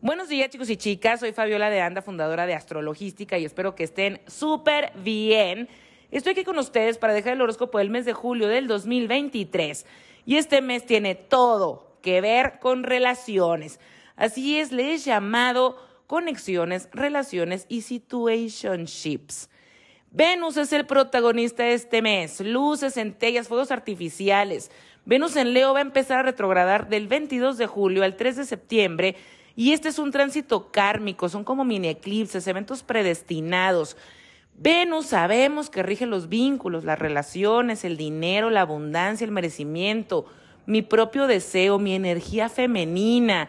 Buenos días chicos y chicas, soy Fabiola de Anda, fundadora de Astrologística y espero que estén súper bien. Estoy aquí con ustedes para dejar el horóscopo del mes de julio del 2023 y este mes tiene todo que ver con relaciones. Así es, le he llamado conexiones, relaciones y situationships. Venus es el protagonista de este mes. Luces, centellas, fuegos artificiales. Venus en Leo va a empezar a retrogradar del 22 de julio al 3 de septiembre y este es un tránsito kármico, son como mini eclipses, eventos predestinados. Venus sabemos que rige los vínculos, las relaciones, el dinero, la abundancia, el merecimiento, mi propio deseo, mi energía femenina,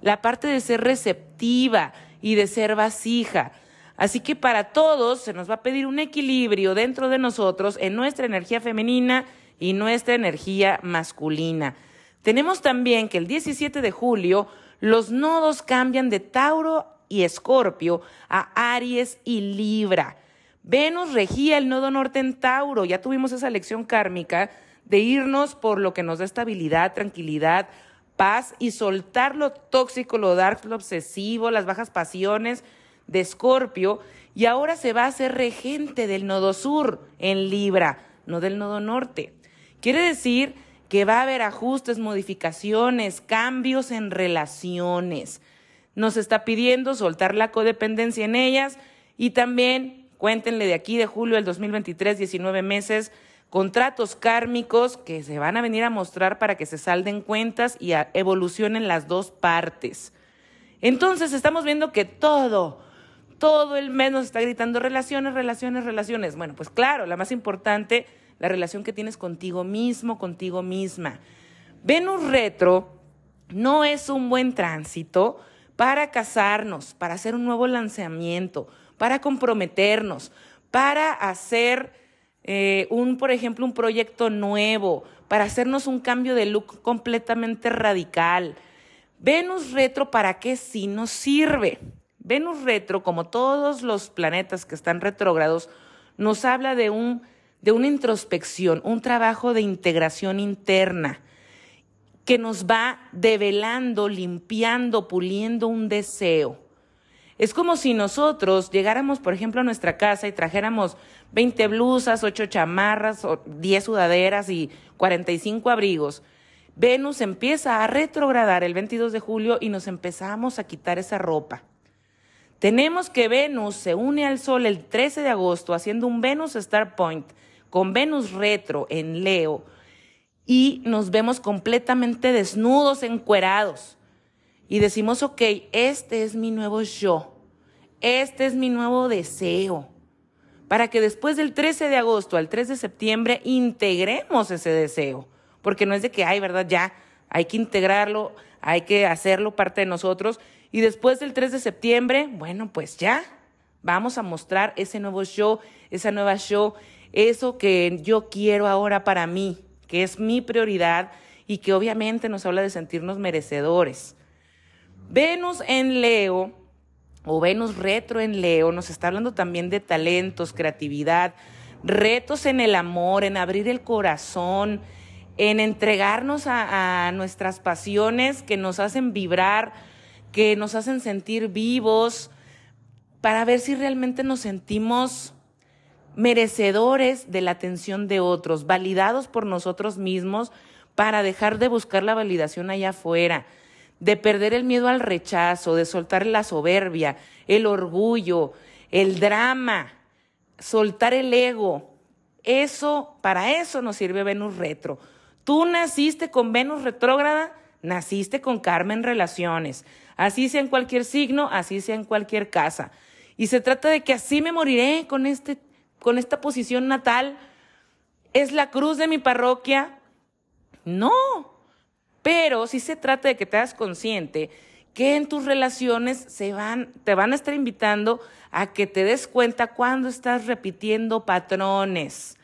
la parte de ser receptiva y de ser vasija. Así que para todos se nos va a pedir un equilibrio dentro de nosotros en nuestra energía femenina y nuestra energía masculina. Tenemos también que el 17 de julio los nodos cambian de Tauro y Escorpio a Aries y Libra. Venus regía el nodo norte en Tauro. Ya tuvimos esa lección kármica de irnos por lo que nos da estabilidad, tranquilidad, paz y soltar lo tóxico, lo dark, lo obsesivo, las bajas pasiones de Escorpio. Y ahora se va a ser regente del nodo sur en Libra, no del nodo norte. Quiere decir que va a haber ajustes, modificaciones, cambios en relaciones. Nos está pidiendo soltar la codependencia en ellas y también cuéntenle de aquí de julio del 2023, 19 meses, contratos kármicos que se van a venir a mostrar para que se salden cuentas y evolucionen las dos partes. Entonces estamos viendo que todo, todo el mes nos está gritando relaciones, relaciones, relaciones. Bueno, pues claro, la más importante la relación que tienes contigo mismo, contigo misma. Venus retro no es un buen tránsito para casarnos, para hacer un nuevo lanzamiento, para comprometernos, para hacer eh, un, por ejemplo, un proyecto nuevo, para hacernos un cambio de look completamente radical. Venus retro, ¿para qué sí nos sirve? Venus retro, como todos los planetas que están retrógrados, nos habla de un de una introspección, un trabajo de integración interna que nos va develando, limpiando, puliendo un deseo. Es como si nosotros llegáramos, por ejemplo, a nuestra casa y trajéramos 20 blusas, 8 chamarras, 10 sudaderas y 45 abrigos. Venus empieza a retrogradar el 22 de julio y nos empezamos a quitar esa ropa. Tenemos que Venus se une al Sol el 13 de agosto haciendo un Venus Star Point con Venus retro en Leo y nos vemos completamente desnudos, encuerados. Y decimos, ok, este es mi nuevo yo, este es mi nuevo deseo, para que después del 13 de agosto al 3 de septiembre integremos ese deseo, porque no es de que, ay, ¿verdad? Ya, hay que integrarlo, hay que hacerlo parte de nosotros. Y después del 3 de septiembre, bueno, pues ya, vamos a mostrar ese nuevo yo, esa nueva show, eso que yo quiero ahora para mí, que es mi prioridad y que obviamente nos habla de sentirnos merecedores. Venus en Leo o Venus retro en Leo nos está hablando también de talentos, creatividad, retos en el amor, en abrir el corazón, en entregarnos a, nuestras pasiones que nos hacen vibrar, que nos hacen sentir vivos, para ver si realmente nos sentimos merecedores de la atención de otros, validados por nosotros mismos para dejar de buscar la validación allá afuera, de perder el miedo al rechazo, de soltar la soberbia, el orgullo, el drama, soltar el ego. Eso, para eso nos sirve Venus retro. Tú naciste con Venus retrógrada, naciste con Carmen relaciones. Así sea en cualquier signo, así sea en cualquier casa. Y se trata de que así me moriré con este con esta posición natal? ¿Es la cruz de mi parroquia? No, pero sí se trata de que te hagas consciente que en tus relaciones se van, te van a estar invitando a que te des cuenta cuando estás repitiendo patrones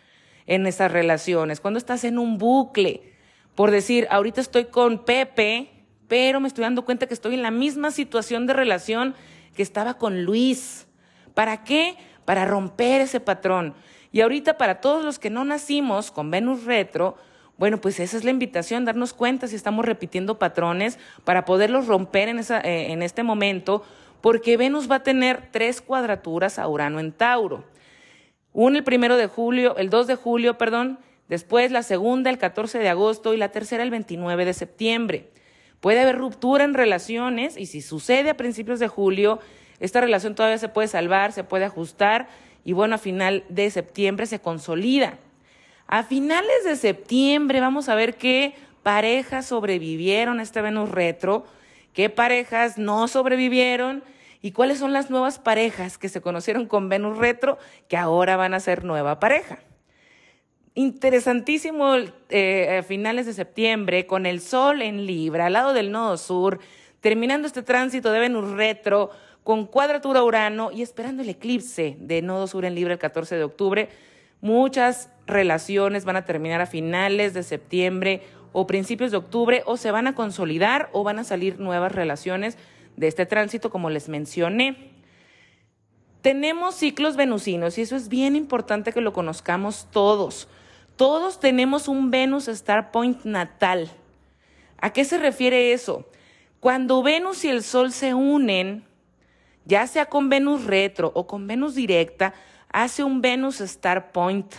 en esas relaciones, cuando estás en un bucle. Por decir, ahorita estoy con Pepe, pero me estoy dando cuenta que estoy en la misma situación de relación que estaba con Luis. ¿Para qué? Para romper ese patrón. Y ahorita para todos los que no nacimos con Venus retro, Bueno, pues esa es la invitación, darnos cuenta si estamos repitiendo patrones para poderlos romper en, esa, eh, en este momento, porque Venus va a tener tres cuadraturas a Urano en Tauro. Una el primero de julio, el 2 de julio, perdón, después la segunda el 14 de agosto y la tercera el 29 de septiembre. Puede haber ruptura en relaciones y si sucede a principios de julio, esta relación todavía se puede salvar, se puede ajustar y bueno, a final de septiembre se consolida. A finales de septiembre vamos a ver qué parejas sobrevivieron a este Venus retro, qué parejas no sobrevivieron y cuáles son las nuevas parejas que se conocieron con Venus retro que ahora van a ser nueva pareja. Interesantísimo eh, a finales de septiembre con el Sol en Libra, al lado del Nodo Sur, terminando este tránsito de Venus retro con cuadratura Urano y esperando el eclipse de Nodo Sur en Libra el 14 de octubre. Muchas relaciones van a terminar a finales de septiembre o principios de octubre o se van a consolidar o van a salir nuevas relaciones de este tránsito como les mencioné. Tenemos ciclos venusinos y eso es bien importante que lo conozcamos todos. Todos tenemos un Venus Star Point natal. ¿A qué se refiere eso? Cuando Venus y el Sol se unen, ya sea con Venus retro o con Venus directa, hace un Venus Star Point.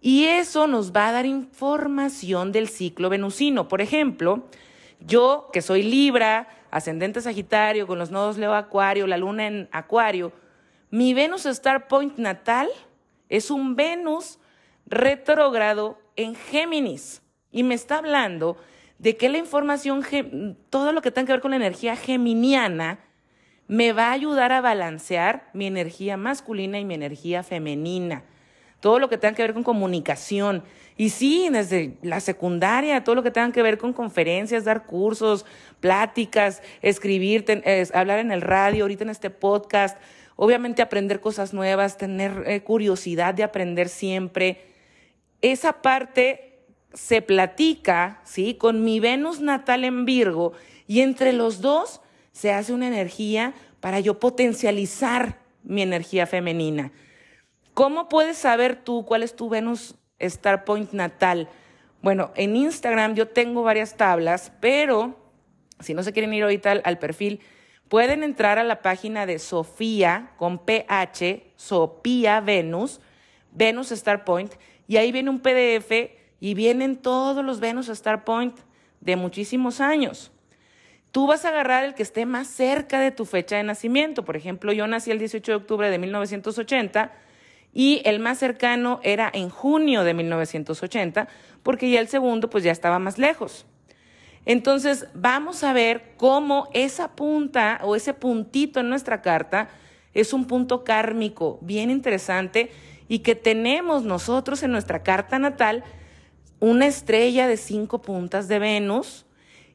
Y eso nos va a dar información del ciclo venusino. Por ejemplo, yo que soy Libra, ascendente Sagitario, con los nodos Leo Acuario, la luna en Acuario, mi Venus Star Point natal es un Venus retrógrado en Géminis. Y me está hablando de que la información, todo lo que tenga que ver con la energía geminiana, me va a ayudar a balancear mi energía masculina y mi energía femenina. Todo lo que tenga que ver con comunicación. Y sí, desde la secundaria, todo lo que tenga que ver con conferencias, dar cursos, pláticas, escribir, hablar en el radio, ahorita en este podcast. Obviamente aprender cosas nuevas, tener eh, curiosidad de aprender siempre. Esa parte se platica, ¿sí? Con mi Venus natal en Virgo y entre los dos se hace una energía para yo potencializar mi energía femenina. ¿Cómo puedes saber tú cuál es tu Venus Star Point natal? Bueno, en Instagram yo tengo varias tablas, pero si no se quieren ir ahorita al, perfil, pueden entrar a la página de Sofía con PH, Sofía Venus, Venus Star Point, y ahí viene un PDF y vienen todos los Venus Star Point de muchísimos años. Tú vas a agarrar el que esté más cerca de tu fecha de nacimiento. Por ejemplo, yo nací el 18 de octubre de 1980 y el más cercano era en junio de 1980 porque ya el segundo pues ya estaba más lejos. Entonces, vamos a ver cómo esa punta o ese puntito en nuestra carta es un punto kármico bien interesante y que tenemos nosotros en nuestra carta natal una estrella de cinco puntas de Venus,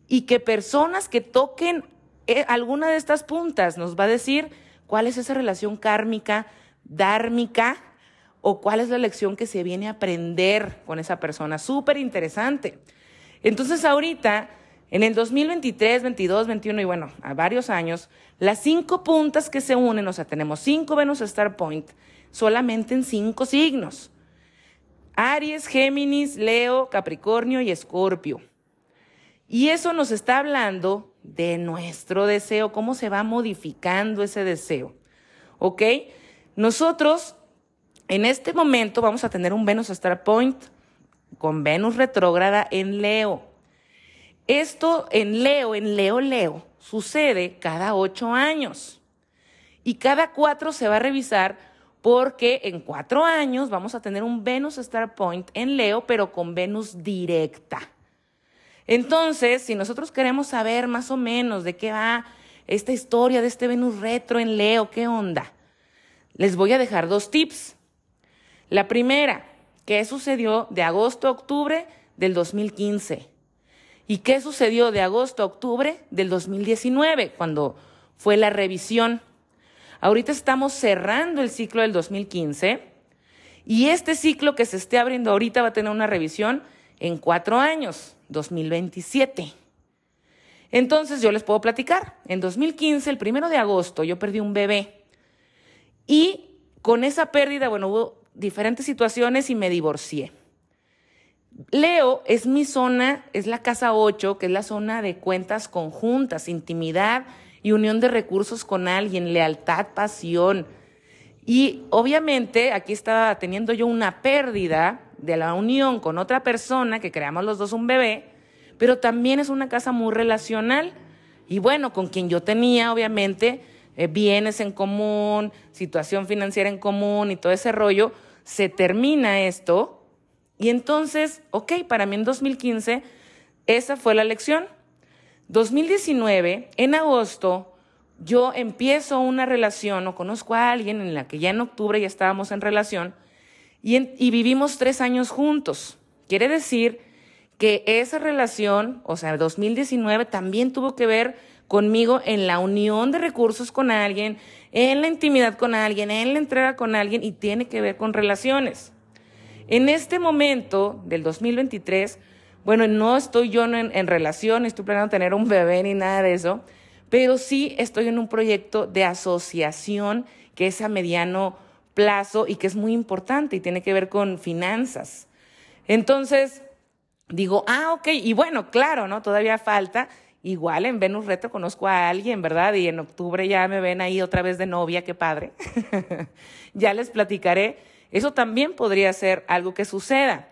y que personas que toquen eh, alguna de estas puntas nos va a decir cuál es esa relación kármica, dármica, o cuál es la lección que se viene a aprender con esa persona. Súper interesante. Entonces ahorita, en el 2023, 22, 21 y bueno, a varios años, las cinco puntas que se unen, o sea, tenemos cinco Venus Star Point, solamente en cinco signos. Aries, Géminis, Leo, Capricornio y Escorpio. Y eso nos está hablando de nuestro deseo, cómo se va modificando ese deseo. ¿Ok? Nosotros en este momento vamos a tener un Venus Star Point con Venus retrógrada en Leo. Esto en Leo, en Leo, Leo, sucede cada ocho años. Y cada cuatro se va a revisar porque en cuatro años vamos a tener un Venus Star Point en Leo, pero con Venus directa. Entonces, si nosotros queremos saber más o menos de qué va esta historia de este Venus retro en Leo, ¿qué onda? Les voy a dejar dos tips. La primera, ¿qué sucedió de agosto a octubre del 2015? ¿Y qué sucedió de agosto a octubre del 2019, cuando fue la revisión? Ahorita estamos cerrando el ciclo del 2015 y este ciclo que se esté abriendo ahorita va a tener una revisión en cuatro años. 2027. Entonces yo les puedo platicar. En 2015, el primero de agosto, yo perdí un bebé. Y con esa pérdida, bueno, hubo diferentes situaciones y me divorcié. Leo es mi zona, es la casa 8, que es la zona de cuentas conjuntas, intimidad y unión de recursos con alguien, lealtad, pasión. Y obviamente aquí estaba teniendo yo una pérdida de la unión con otra persona, que creamos los dos un bebé, pero también es una casa muy relacional. Y bueno, con quien yo tenía, obviamente, eh, bienes en común, situación financiera en común y todo ese rollo, se termina esto. Y entonces, ok, para mí en 2015, esa fue la lección. 2019, en agosto, yo empiezo una relación o conozco a alguien en la que ya en octubre ya estábamos en relación y, vivimos tres años juntos. Quiere decir que esa relación, o sea, 2019 también tuvo que ver conmigo en la unión de recursos con alguien, en la intimidad con alguien, en la entrega con alguien y tiene que ver con relaciones. En este momento del 2023, bueno, no estoy yo en, en relación, estoy planeando tener un bebé ni nada de eso, pero sí estoy en un proyecto de asociación que es a mediano plazo y que es muy importante y tiene que ver con finanzas. Entonces, digo, ah, ok, y bueno, claro, ¿no? Todavía falta. Igual en Venus Retro conozco a alguien, ¿verdad? Y en octubre ya me ven ahí otra vez de novia, qué padre. ya les platicaré. Eso también podría ser algo que suceda.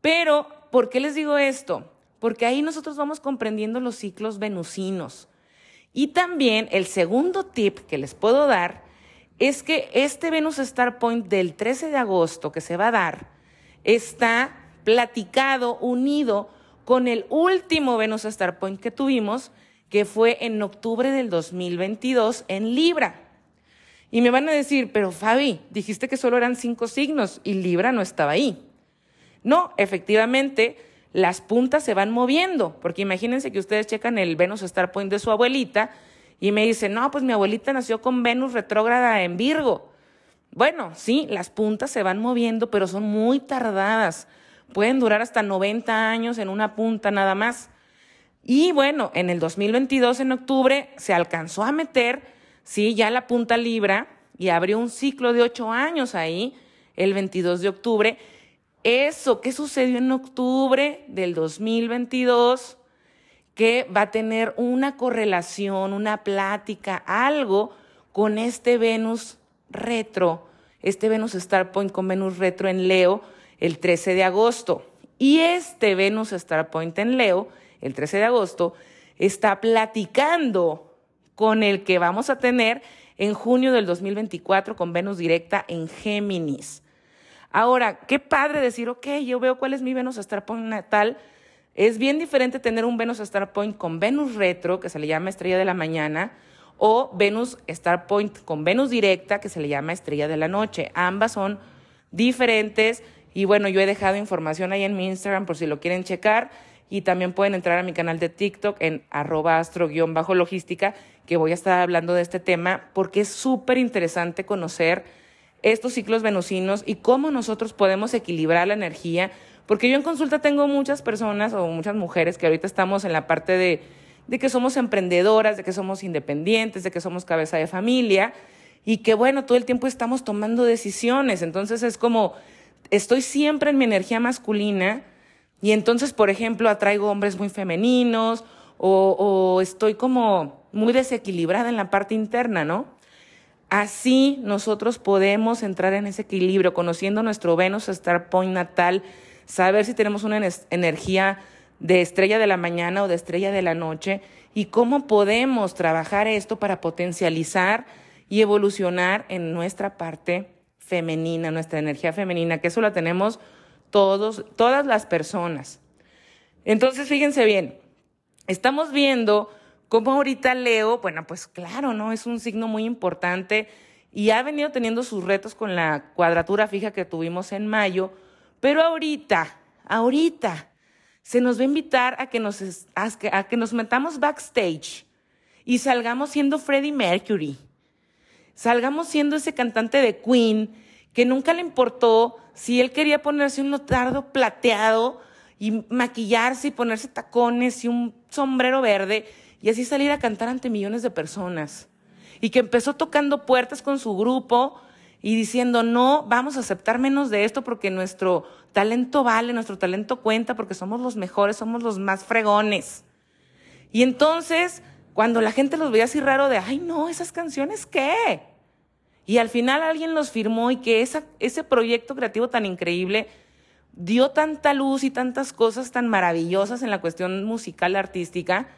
Pero, ¿por qué les digo esto? Porque ahí nosotros vamos comprendiendo los ciclos venusinos. Y también el segundo tip que les puedo dar es que este Venus Star Point del 13 de agosto que se va a dar está platicado, unido con el último Venus Star Point que tuvimos, que fue en octubre del 2022 en Libra. Y me van a decir, pero Fabi, dijiste que solo eran cinco signos y Libra no estaba ahí. No, efectivamente, las puntas se van moviendo, porque imagínense que ustedes checan el Venus Star Point de su abuelita y me dice, no, pues mi abuelita nació con Venus retrógrada en Virgo. Bueno, sí, las puntas se van moviendo, pero son muy tardadas. Pueden durar hasta 90 años en una punta nada más. Y bueno, en el 2022, en octubre, se alcanzó a meter, sí, ya la punta Libra y abrió un ciclo de ocho años ahí, el 22 de octubre. Eso, ¿qué sucedió en octubre del 2022? Que va a tener una correlación, una plática, algo con este Venus retro, este Venus Star Point con Venus retro en Leo el 13 de agosto. Y este Venus Star Point en Leo, el 13 de agosto, está platicando con el que vamos a tener en junio del 2024 con Venus directa en Géminis. Ahora, qué padre decir, ok, yo veo cuál es mi Venus Star Point natal, es bien diferente tener un Venus Star Point con Venus retro, que se le llama estrella de la mañana, o Venus Star Point con Venus directa, que se le llama estrella de la noche. Ambas son diferentes y bueno, yo he dejado información ahí en mi Instagram por si lo quieren checar y también pueden entrar a mi canal de TikTok en arroba astro-logística, que voy a estar hablando de este tema porque es súper interesante conocer estos ciclos venusinos y cómo nosotros podemos equilibrar la energía porque yo en consulta tengo muchas personas o muchas mujeres que ahorita estamos en la parte de, de que somos emprendedoras, de que somos independientes, de que somos cabeza de familia y que bueno, todo el tiempo estamos tomando decisiones. Entonces es como, estoy siempre en mi energía masculina y entonces, por ejemplo, atraigo hombres muy femeninos o, o estoy como muy desequilibrada en la parte interna, ¿no? Así nosotros podemos entrar en ese equilibrio, conociendo nuestro Venus Star Point natal, saber si tenemos una energía de estrella de la mañana o de estrella de la noche y cómo podemos trabajar esto para potencializar y evolucionar en nuestra parte femenina, nuestra energía femenina, que eso la tenemos todos, todas las personas. Entonces, fíjense bien, estamos viendo cómo ahorita Leo, bueno, pues claro, ¿no? Es un signo muy importante y ha venido teniendo sus retos con la cuadratura fija que tuvimos en mayo, pero ahorita, ahorita, se nos va a invitar a que nos, a metamos backstage y salgamos siendo Freddie Mercury. Salgamos siendo ese cantante de Queen que nunca le importó si él quería ponerse un notardo plateado y maquillarse y ponerse tacones y un sombrero verde y así salir a cantar ante millones de personas. Y que empezó tocando puertas con su grupo y diciendo, no, vamos a aceptar menos de esto porque nuestro talento vale, nuestro talento cuenta porque somos los mejores, somos los más fregones. Y entonces, cuando la gente los veía así raro de, ay, no, esas canciones, ¿qué? Y al final alguien los firmó y que esa, ese proyecto creativo tan increíble dio tanta luz y tantas cosas tan maravillosas en la cuestión musical artística,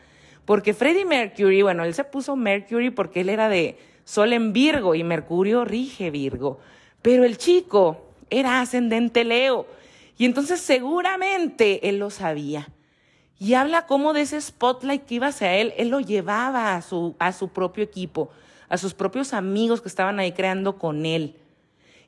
porque Freddie Mercury, bueno, él se puso Mercury porque él era de Sol en Virgo y Mercurio rige Virgo, pero el chico era ascendente Leo y entonces seguramente él lo sabía. Y habla como de ese spotlight que iba hacia él, él lo llevaba a su, a su propio equipo, a sus propios amigos que estaban ahí creando con él.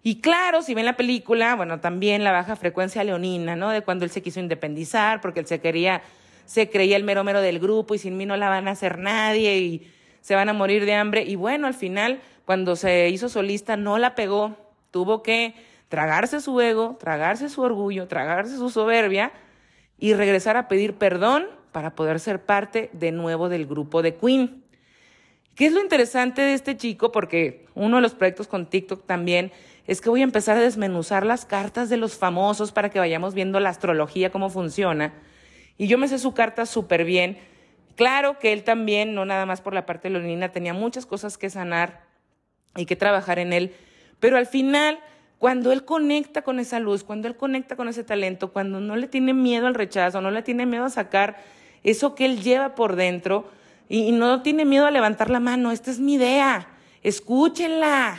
Y claro, si ven la película, bueno, también la baja frecuencia leonina, ¿no? De cuando él se quiso independizar, porque él se quería, se creía el mero mero del grupo y sin mí no la van a hacer nadie y se van a morir de hambre. Y bueno, al final, cuando se hizo solista, no la pegó, tuvo que tragarse su ego, tragarse su orgullo, tragarse su soberbia y regresar a pedir perdón para poder ser parte de nuevo del grupo de Queen. ¿Qué es lo interesante de este chico? Porque uno de los proyectos con TikTok también es que voy a empezar a desmenuzar las cartas de los famosos para que vayamos viendo la astrología, cómo funciona. Y yo me sé su carta súper bien. Claro que él también, no nada más por la parte leonina, tenía muchas cosas que sanar y que trabajar en él. Pero al final, cuando él conecta con esa luz, cuando él conecta con ese talento, cuando no le tiene miedo al rechazo, no le tiene miedo a sacar eso que él lleva por dentro y, no tiene miedo a levantar la mano, esta es mi idea, escúchenla.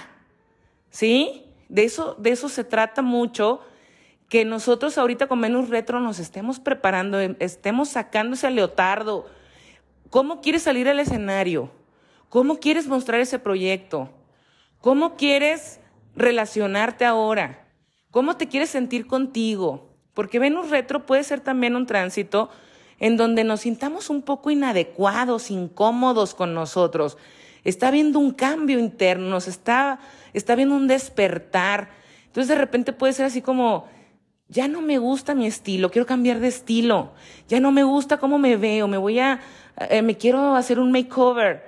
¿Sí? De eso, de eso se trata mucho, que nosotros ahorita con menos retro nos estemos preparando, em, estemos sacando ese leotardo. ¿Cómo quieres salir al escenario? ¿Cómo quieres mostrar ese proyecto? ¿Cómo quieres relacionarte ahora? ¿Cómo te quieres sentir contigo? Porque Venus retro puede ser también un tránsito en donde nos sintamos un poco inadecuados, incómodos con nosotros. Está habiendo un cambio interno, está está viendo un despertar. Entonces de repente puede ser así como, ya no me gusta mi estilo, quiero cambiar de estilo, ya no me gusta cómo me veo, me voy a, eh, me quiero hacer un makeover.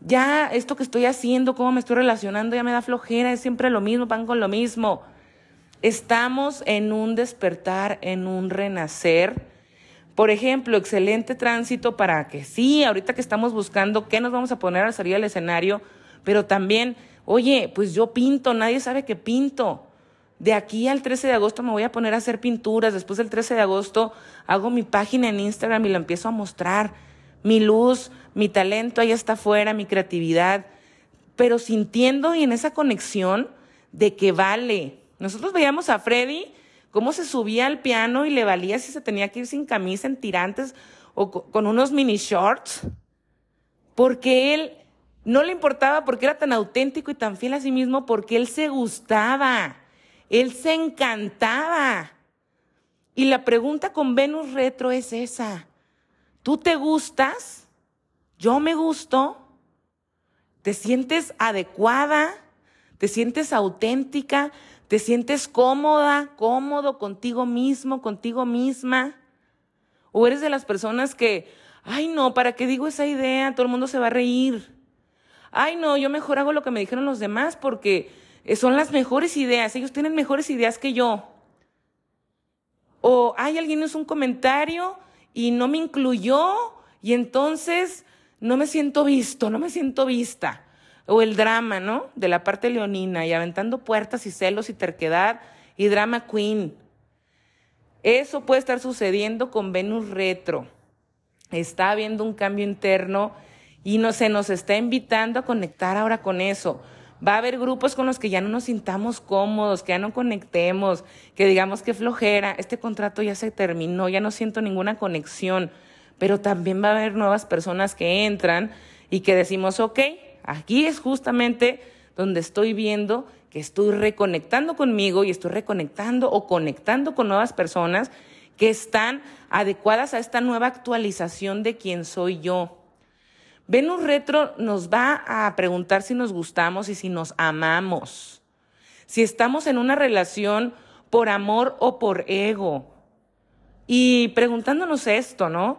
Ya esto que estoy haciendo, cómo me estoy relacionando, ya me da flojera, es siempre lo mismo, pan con lo mismo. Estamos en un despertar, en un renacer. Por ejemplo, excelente tránsito para que sí, ahorita que estamos buscando qué nos vamos a poner al salir al escenario, pero también Oye, pues yo pinto, nadie sabe que pinto. De aquí al 13 de agosto me voy a poner a hacer pinturas. Después del 13 de agosto hago mi página en Instagram y la empiezo a mostrar. Mi luz, mi talento, ahí está afuera, mi creatividad. Pero sintiendo y en esa conexión de que vale. Nosotros veíamos a Freddy cómo se subía al piano y le valía si se tenía que ir sin camisa, en tirantes o con unos mini shorts. Porque él no le importaba porque era tan auténtico y tan fiel a sí mismo, porque él se gustaba, él se encantaba. Y la pregunta con Venus Retro es esa. ¿Tú te gustas? ¿Yo me gusto? ¿Te sientes adecuada? ¿Te sientes auténtica? ¿Te sientes cómoda, cómodo contigo mismo, contigo misma? ¿O eres de las personas que, ay no, ¿para qué digo esa idea? Todo el mundo se va a reír ay no, yo mejor hago lo que me dijeron los demás porque eh, son las mejores ideas, ellos tienen mejores ideas que yo. O hay alguien hizo un comentario y no me incluyó y entonces no me siento visto, no me siento vista. O el drama, ¿no? De la parte leonina y aventando puertas y celos y terquedad y drama queen. Eso puede estar sucediendo con Venus retro. Está habiendo un cambio interno y no, se nos está invitando a conectar ahora con eso. Va a haber grupos con los que ya no nos sintamos cómodos, que ya no conectemos, que digamos que flojera, este contrato ya se terminó, ya no siento ninguna conexión. Pero también va a haber nuevas personas que entran y que decimos, ok, aquí es justamente donde estoy viendo que estoy reconectando conmigo y estoy reconectando o conectando con nuevas personas que están adecuadas a esta nueva actualización de quién soy yo. Venus retro nos va a preguntar si nos gustamos y si nos amamos. Si estamos en una relación por amor o por ego. Y preguntándonos esto, ¿no?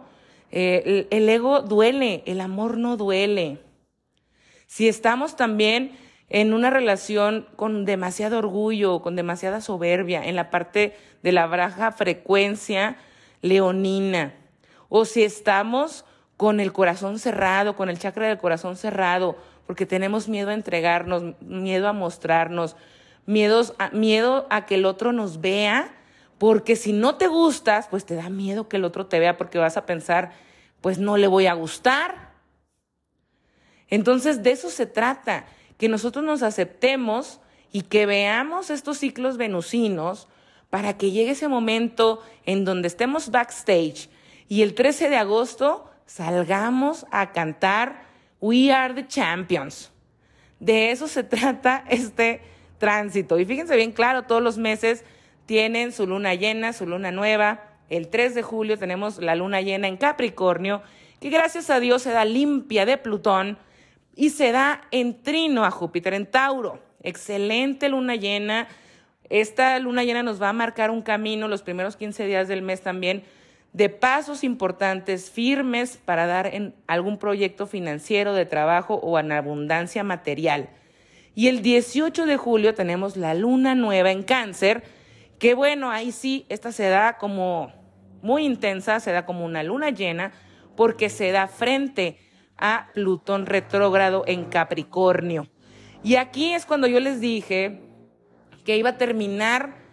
Eh, el, ego duele, el amor no duele. Si estamos también en una relación con demasiado orgullo, con demasiada soberbia, en la parte de la baja frecuencia leonina, o si estamos con el corazón cerrado, con el chakra del corazón cerrado, porque tenemos miedo a entregarnos, miedo a mostrarnos, miedos miedo a que el otro nos vea, porque si no te gustas, pues te da miedo que el otro te vea, porque vas a pensar, pues no le voy a gustar. Entonces de eso se trata, que nosotros nos aceptemos y que veamos estos ciclos venusinos para que llegue ese momento en donde estemos backstage y el 13 de agosto salgamos a cantar We Are the Champions. De eso se trata este tránsito. Y fíjense bien claro, todos los meses tienen su luna llena, su luna nueva. El 3 de julio tenemos la luna llena en Capricornio, que gracias a Dios se da limpia de Plutón y se da en trino a Júpiter, en Tauro. Excelente luna llena. Esta luna llena nos va a marcar un camino los primeros 15 días del mes también de pasos importantes, firmes para dar en algún proyecto financiero, de trabajo o en abundancia material. Y el 18 de julio tenemos la luna nueva en cáncer, que bueno, ahí sí, esta se da como muy intensa, se da como una luna llena, porque se da frente a Plutón retrógrado en Capricornio. Y aquí es cuando yo les dije que iba a terminar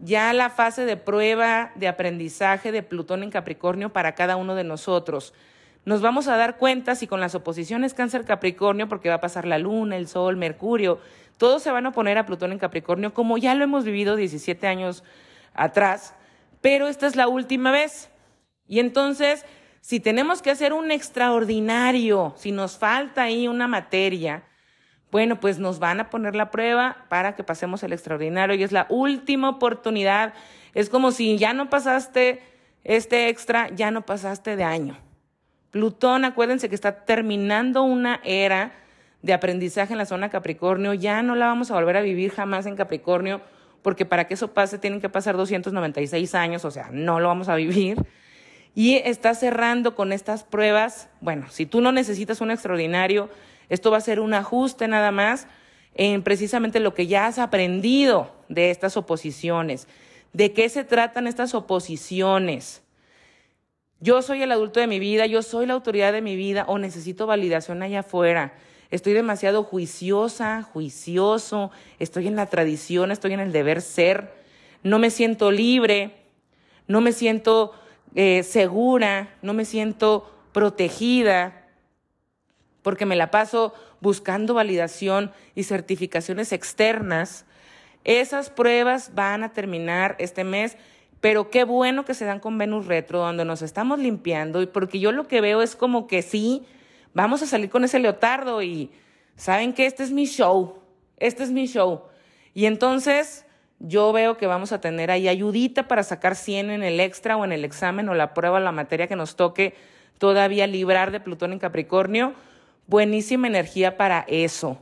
ya la fase de prueba de aprendizaje de Plutón en Capricornio para cada uno de nosotros. Nos vamos a dar cuenta si con las oposiciones Cáncer Capricornio, porque va a pasar la Luna, el Sol, Mercurio, todos se van a oponer a Plutón en Capricornio, como ya lo hemos vivido 17 años atrás, pero esta es la última vez. Y entonces, si tenemos que hacer un extraordinario, si nos falta ahí una materia, bueno, pues nos van a poner la prueba para que pasemos el extraordinario y es la última oportunidad. Es como si ya no pasaste este extra, ya no pasaste de año. Plutón, acuérdense que está terminando una era de aprendizaje en la zona Capricornio, ya no la vamos a volver a vivir jamás en Capricornio, porque para que eso pase tienen que pasar 296 años, o sea, no lo vamos a vivir. Y está cerrando con estas pruebas, bueno, si tú no necesitas un extraordinario, esto va a ser un ajuste nada más en precisamente lo que ya has aprendido de estas oposiciones. ¿De qué se tratan estas oposiciones? Yo soy el adulto de mi vida, yo soy la autoridad de mi vida o necesito validación allá afuera. Estoy demasiado juiciosa, juicioso, estoy en la tradición, estoy en el deber ser, no me siento libre, no me siento eh, segura, no me siento protegida, porque me la paso buscando validación y certificaciones externas. Esas pruebas van a terminar este mes, pero qué bueno que se dan con Venus Retro, donde nos estamos limpiando, porque yo lo que veo es como que sí, vamos a salir con ese leotardo y saben que este es mi show, este es mi show. Y entonces yo veo que vamos a tener ahí ayudita para sacar 100 en el extra o en el examen o la prueba, la materia que nos toque todavía librar de Plutón en Capricornio buenísima energía para eso.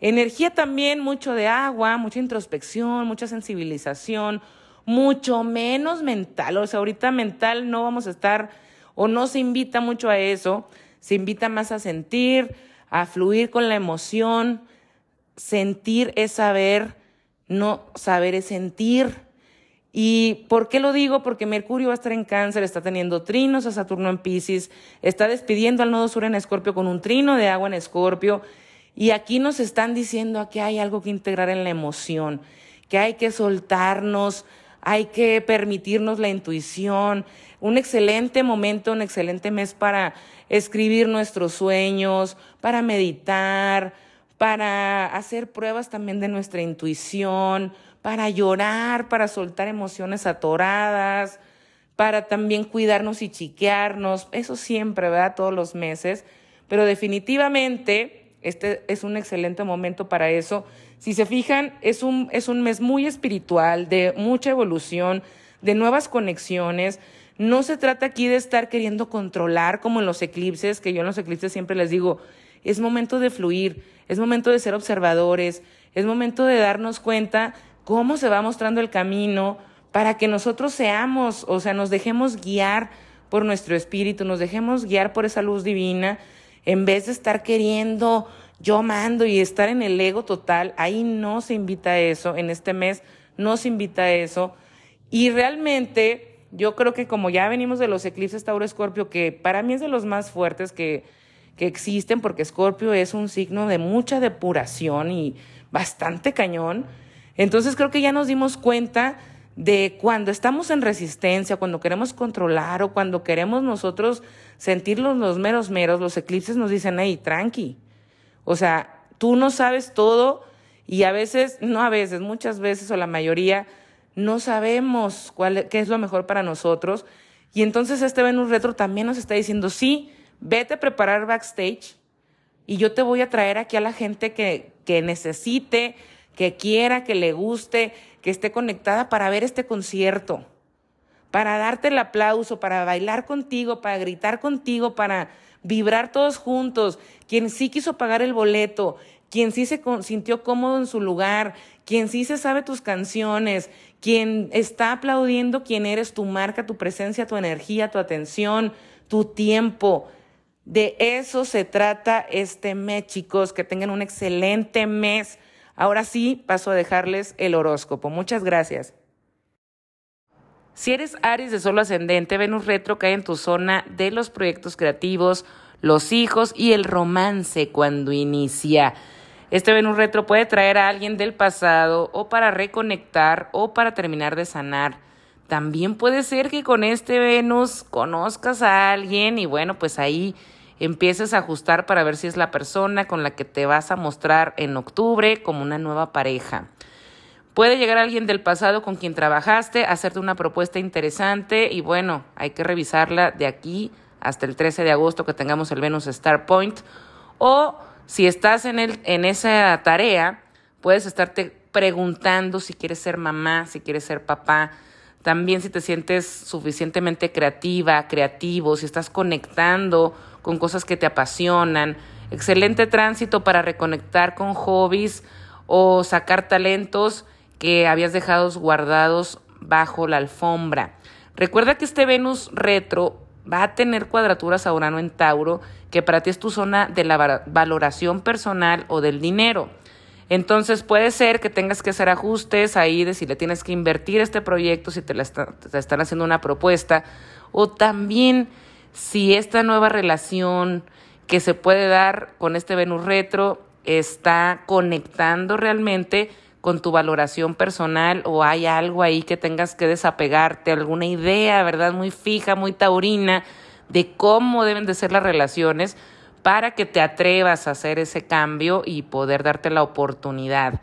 Energía también mucho de agua, mucha introspección, mucha sensibilización, mucho menos mental. O sea, ahorita mental no vamos a estar o no se invita mucho a eso, se invita más a sentir, a fluir con la emoción. Sentir es saber, no saber es sentir. ¿Y por qué lo digo? Porque Mercurio va a estar en cáncer, está teniendo trinos a Saturno en Pisces, está despidiendo al nodo sur en Escorpio con un trino de agua en Escorpio. Y aquí nos están diciendo que hay algo que integrar en la emoción, que hay que soltarnos, hay que permitirnos la intuición. Un excelente momento, un excelente mes para escribir nuestros sueños, para meditar, para hacer pruebas también de nuestra intuición, para llorar, para soltar emociones atoradas, para también cuidarnos y chiquearnos, eso siempre, ¿verdad? Todos los meses, pero definitivamente este es un excelente momento para eso. Si se fijan, es un, es un mes muy espiritual, de mucha evolución, de nuevas conexiones. No se trata aquí de estar queriendo controlar como en los eclipses, que yo en los eclipses siempre les digo, es momento de fluir, es momento de ser observadores, es momento de darnos cuenta cómo se va mostrando el camino para que nosotros seamos, o sea, nos dejemos guiar por nuestro espíritu, nos dejemos guiar por esa luz divina, en vez de estar queriendo yo mando y estar en el ego total, ahí no se invita a eso, en este mes no se invita a eso. Y realmente yo creo que como ya venimos de los eclipses Tauro Escorpio, que para mí es de los más fuertes que, que existen, porque Escorpio es un signo de mucha depuración y bastante cañón. Entonces creo que ya nos dimos cuenta de cuando estamos en resistencia, cuando queremos controlar o cuando queremos nosotros sentirnos los meros meros, los eclipses nos dicen, hey, tranqui. O sea, tú no sabes todo y a veces, no a veces, muchas veces o la mayoría, no sabemos cuál, qué es lo mejor para nosotros. Y entonces este Venus Retro también nos está diciendo, sí, vete a preparar backstage y yo te voy a traer aquí a la gente que, que necesite, que quiera, que le guste, que esté conectada para ver este concierto, para darte el aplauso, para bailar contigo, para gritar contigo, para vibrar todos juntos, quien sí quiso pagar el boleto, quien sí se sintió cómodo en su lugar, quien sí se sabe tus canciones, quien está aplaudiendo quién eres, tu marca, tu presencia, tu energía, tu atención, tu tiempo. De eso se trata este mes, chicos. Que tengan un excelente mes. Ahora sí, paso a dejarles el horóscopo. Muchas gracias. Si eres Aries de solo ascendente, Venus retro cae en tu zona de los proyectos creativos, los hijos y el romance cuando inicia. Este Venus retro puede traer a alguien del pasado o para reconectar o para terminar de sanar. También puede ser que con este Venus conozcas a alguien y bueno, pues ahí empieces a ajustar para ver si es la persona con la que te vas a mostrar en octubre como una nueva pareja. Puede llegar alguien del pasado con quien trabajaste, hacerte una propuesta interesante y bueno, hay que revisarla de aquí hasta el 13 de agosto que tengamos el Venus Star Point. O si estás en, el, en esa tarea, puedes estarte preguntando si quieres ser mamá, si quieres ser papá. También si te sientes suficientemente creativa, creativo, si estás conectando con cosas que te apasionan. Excelente tránsito para reconectar con hobbies o sacar talentos que habías dejado guardados bajo la alfombra. Recuerda que este Venus retro va a tener cuadraturas a Urano en Tauro, que para ti es tu zona de la valoración personal o del dinero. Entonces puede ser que tengas que hacer ajustes ahí de si le tienes que invertir este proyecto, si te, te están haciendo una propuesta, o también si esta nueva relación que se puede dar con este Venus retro está conectando realmente con tu valoración personal o hay algo ahí que tengas que desapegarte, alguna idea, ¿verdad? Muy fija, muy taurina de cómo deben de ser las relaciones para que te atrevas a hacer ese cambio y poder darte la oportunidad.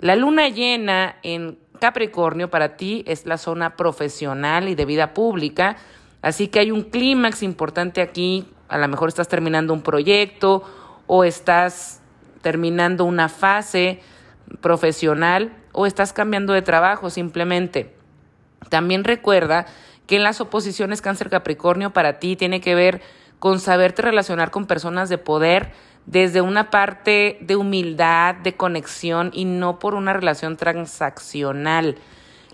La luna llena en Capricornio para ti es la zona profesional y de vida pública, así que hay un clímax importante aquí, a lo mejor estás terminando un proyecto o estás terminando una fase profesional o estás cambiando de trabajo simplemente. También recuerda que en las oposiciones cáncer Capricornio para ti tiene que ver con saberte relacionar con personas de poder desde una parte de humildad, de conexión y no por una relación transaccional.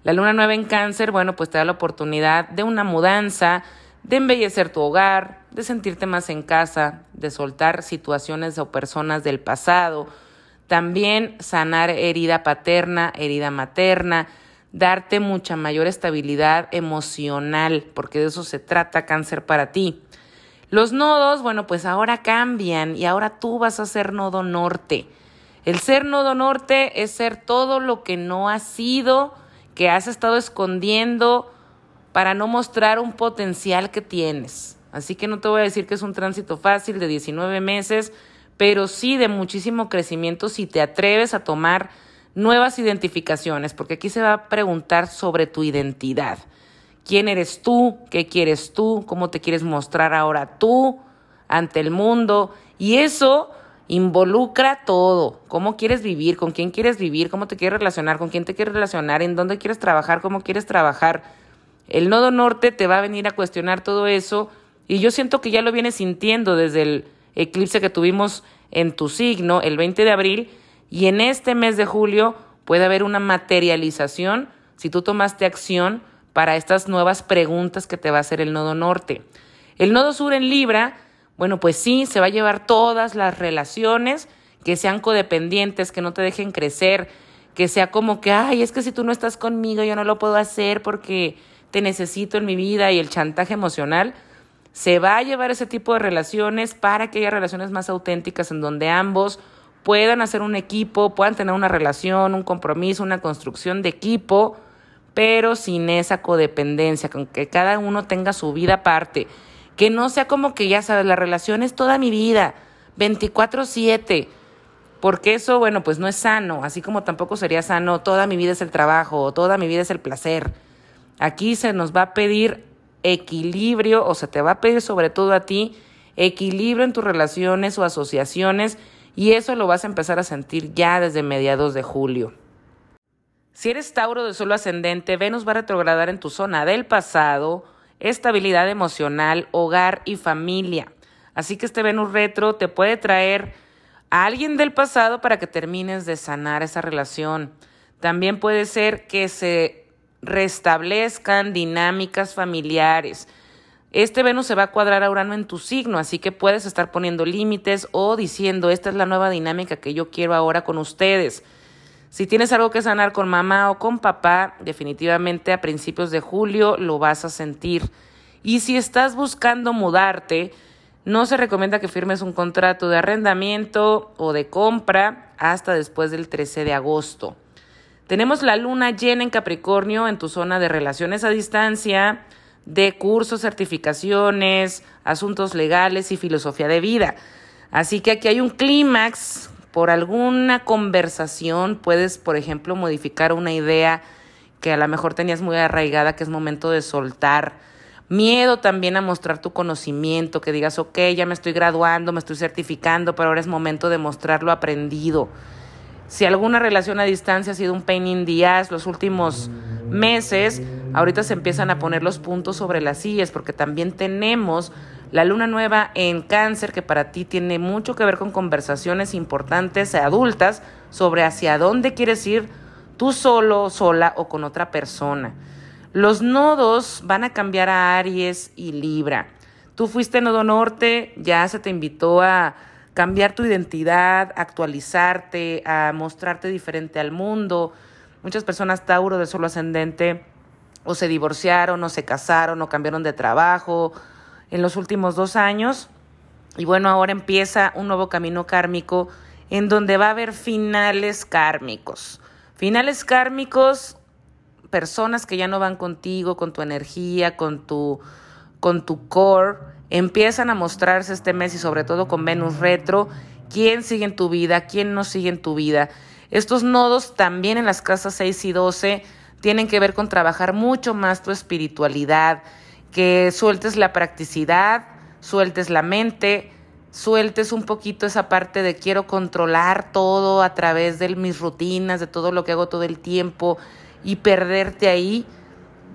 La luna nueva en cáncer, bueno, pues te da la oportunidad de una mudanza, de embellecer tu hogar, de sentirte más en casa, de soltar situaciones o personas del pasado, también sanar herida paterna, herida materna, darte mucha mayor estabilidad emocional, porque de eso se trata cáncer para ti. Los nodos, bueno, pues ahora cambian y ahora tú vas a ser nodo norte. El ser nodo norte es ser todo lo que no has sido, que has estado escondiendo para no mostrar un potencial que tienes. Así que no te voy a decir que es un tránsito fácil de 19 meses, pero sí de muchísimo crecimiento si te atreves a tomar nuevas identificaciones, porque aquí se va a preguntar sobre tu identidad. ¿Quién eres tú? ¿Qué quieres tú? ¿Cómo te quieres mostrar ahora tú ante el mundo? Y eso involucra todo. ¿Cómo quieres vivir? ¿Con quién quieres vivir? ¿Cómo te quieres relacionar? ¿Con quién te quieres relacionar? ¿En dónde quieres trabajar? ¿Cómo quieres trabajar? El nodo norte te va a venir a cuestionar todo eso y yo siento que ya lo vienes sintiendo desde el eclipse que tuvimos en tu signo el 20 de abril y en este mes de julio puede haber una materialización si tú tomaste acción para estas nuevas preguntas que te va a hacer el nodo norte. El nodo sur en Libra, bueno, pues sí, se va a llevar todas las relaciones que sean codependientes, que no te dejen crecer, que sea como que, ay, es que si tú no estás conmigo yo no lo puedo hacer porque te necesito en mi vida y el chantaje emocional, se va a llevar ese tipo de relaciones para que haya relaciones más auténticas en donde ambos puedan hacer un equipo, puedan tener una relación, un compromiso, una construcción de equipo, pero sin esa codependencia, con que cada uno tenga su vida aparte, que no sea como que ya sabes, la relación es toda mi vida, 24/7 porque eso, bueno, pues no es sano, así como tampoco sería sano, toda mi vida es el trabajo, toda mi vida es el placer. Aquí se nos va a pedir equilibrio, o se te va a pedir sobre todo a ti, equilibrio en tus relaciones o asociaciones, y eso lo vas a empezar a sentir ya desde mediados de julio. Si eres Tauro de solo ascendente, Venus va a retrogradar en tu zona del pasado, estabilidad emocional, hogar y familia. Así que este Venus retro te puede traer a alguien del pasado para que termines de sanar esa relación. También puede ser que se restablezcan dinámicas familiares. Este Venus se va a cuadrar a Urano en tu signo, así que puedes estar poniendo límites o diciendo, esta es la nueva dinámica que yo quiero ahora con ustedes. Si tienes algo que sanar con mamá o con papá, definitivamente a principios de julio lo vas a sentir. Y si estás buscando mudarte, no se recomienda que firmes un contrato de arrendamiento o de compra hasta después del 13 de agosto. Tenemos la luna llena en Capricornio en tu zona de relaciones a distancia, de cursos, certificaciones, asuntos legales y filosofía de vida. Así que aquí hay un clímax. Por alguna conversación puedes, por ejemplo, modificar una idea que a lo mejor tenías muy arraigada, que es momento de soltar Miedo también a mostrar tu conocimiento, que digas, ok, ya me estoy graduando, me estoy certificando, pero ahora es momento de mostrar lo aprendido. Si alguna relación a distancia ha sido un pain in the ass los últimos meses, ahorita se empiezan a poner los puntos sobre las sillas, porque también tenemos la luna nueva en cáncer, que para ti tiene mucho que ver con conversaciones importantes adultas sobre hacia dónde quieres ir tú solo, sola o con otra persona. Los nodos van a cambiar a Aries y Libra. Tú fuiste nodo norte, ya se te invitó a cambiar tu identidad, actualizarte, a mostrarte diferente al mundo. Muchas personas Tauro de solo ascendente o se divorciaron o se casaron o cambiaron de trabajo en los últimos dos años. Y bueno, ahora empieza un nuevo camino kármico en donde va a haber finales kármicos. Finales kármicos personas que ya no van contigo, con tu energía, con tu, con tu core, empiezan a mostrarse este mes y sobre todo con Venus retro, quién sigue en tu vida, quién no sigue en tu vida. Estos nodos también en las casas 6 y 12 tienen que ver con trabajar mucho más tu espiritualidad, que sueltes la practicidad, sueltes la mente, sueltes un poquito esa parte de quiero controlar todo a través de mis rutinas, de todo lo que hago todo el tiempo, y perderte ahí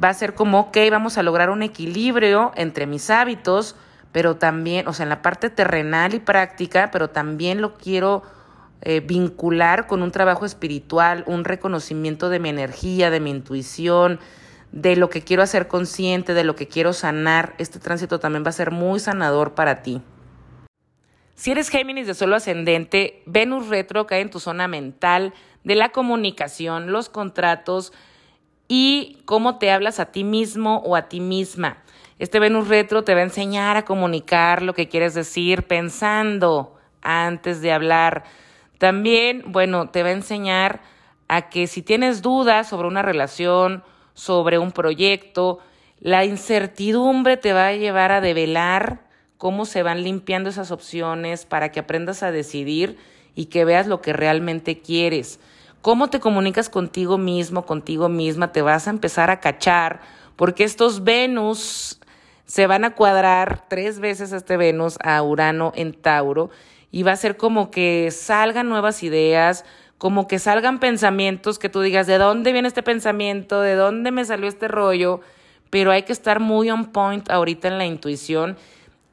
va a ser como, ok, vamos a lograr un equilibrio entre mis hábitos, pero también, o sea, en la parte terrenal y práctica, pero también lo quiero eh, vincular con un trabajo espiritual, un reconocimiento de mi energía, de mi intuición, de lo que quiero hacer consciente, de lo que quiero sanar. Este tránsito también va a ser muy sanador para ti. Si eres Géminis de solo ascendente, Venus retro cae en tu zona mental, de la comunicación, los contratos y cómo te hablas a ti mismo o a ti misma. Este Venus retro te va a enseñar a comunicar lo que quieres decir pensando antes de hablar. También, bueno, te va a enseñar a que si tienes dudas sobre una relación, sobre un proyecto, la incertidumbre te va a llevar a develar cómo se van limpiando esas opciones para que aprendas a decidir y que veas lo que realmente quieres. Cómo te comunicas contigo mismo, contigo misma, te vas a empezar a cachar, porque estos Venus se van a cuadrar tres veces este Venus a Urano en Tauro y va a ser como que salgan nuevas ideas, como que salgan pensamientos que tú digas, ¿de dónde viene este pensamiento? ¿De dónde me salió este rollo? Pero hay que estar muy on point ahorita en la intuición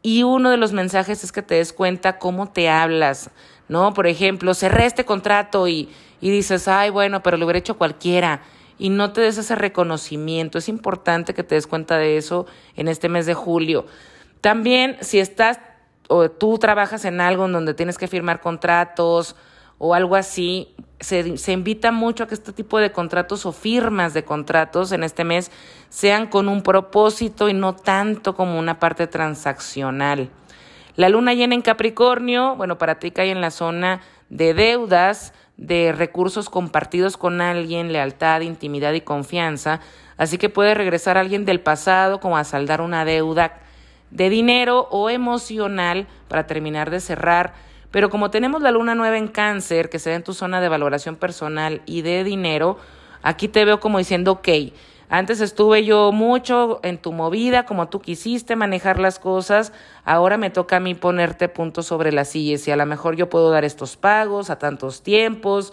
y uno de los mensajes es que te des cuenta cómo te hablas, ¿no? Por ejemplo, cerré este contrato y, y dices, ay, bueno, pero lo hubiera hecho cualquiera y no te des ese reconocimiento. Es importante que te des cuenta de eso en este mes de julio. También, si estás o tú trabajas en algo en donde tienes que firmar contratos, o algo así, se, se, invita mucho a que este tipo de contratos o firmas de contratos en este mes sean con un propósito y no tanto como una parte transaccional. La luna llena en Capricornio, bueno, para ti cae en la zona de deudas, de recursos compartidos con alguien, lealtad, intimidad y confianza. Así que puede regresar alguien del pasado como a saldar una deuda de dinero o emocional para terminar de cerrar. Pero como tenemos la luna nueva en cáncer, que se da en tu zona de valoración personal y de dinero, aquí te veo como diciendo, ok, antes estuve yo mucho en tu movida, como tú quisiste manejar las cosas. Ahora me toca a mí ponerte puntos sobre las sillas y a lo mejor yo puedo dar estos pagos a tantos tiempos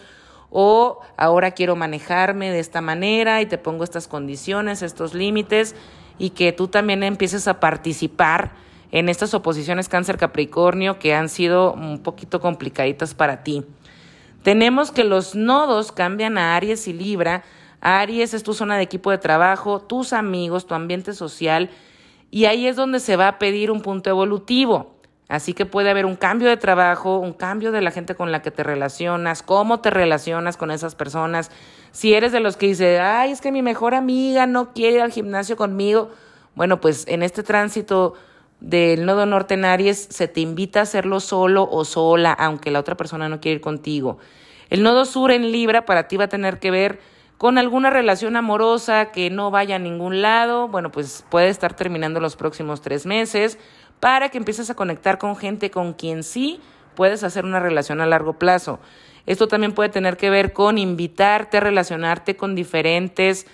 o ahora quiero manejarme de esta manera y te pongo estas condiciones, estos límites y que tú también empieces a participar en estas oposiciones cáncer capricornio que han sido un poquito complicaditas para ti. Tenemos que los nodos cambian a Aries y Libra Aries es tu zona de equipo de trabajo, tus amigos, tu ambiente social, y ahí es donde se va a pedir un punto evolutivo. Así que puede haber un cambio de trabajo, un cambio de la gente con la que te relacionas, cómo te relacionas con esas personas. Si eres de los que dice, ay, es que mi mejor amiga no quiere ir al gimnasio conmigo, bueno, pues en este tránsito del nodo norte en Aries se te invita a hacerlo solo o sola, aunque la otra persona no quiere ir contigo. El nodo sur en Libra para ti va a tener que ver con alguna relación amorosa que no vaya a ningún lado, bueno, pues puede estar terminando los próximos tres meses para que empieces a conectar con gente con quien sí puedes hacer una relación a largo plazo. Esto también puede tener que ver con invitarte a relacionarte con diferentes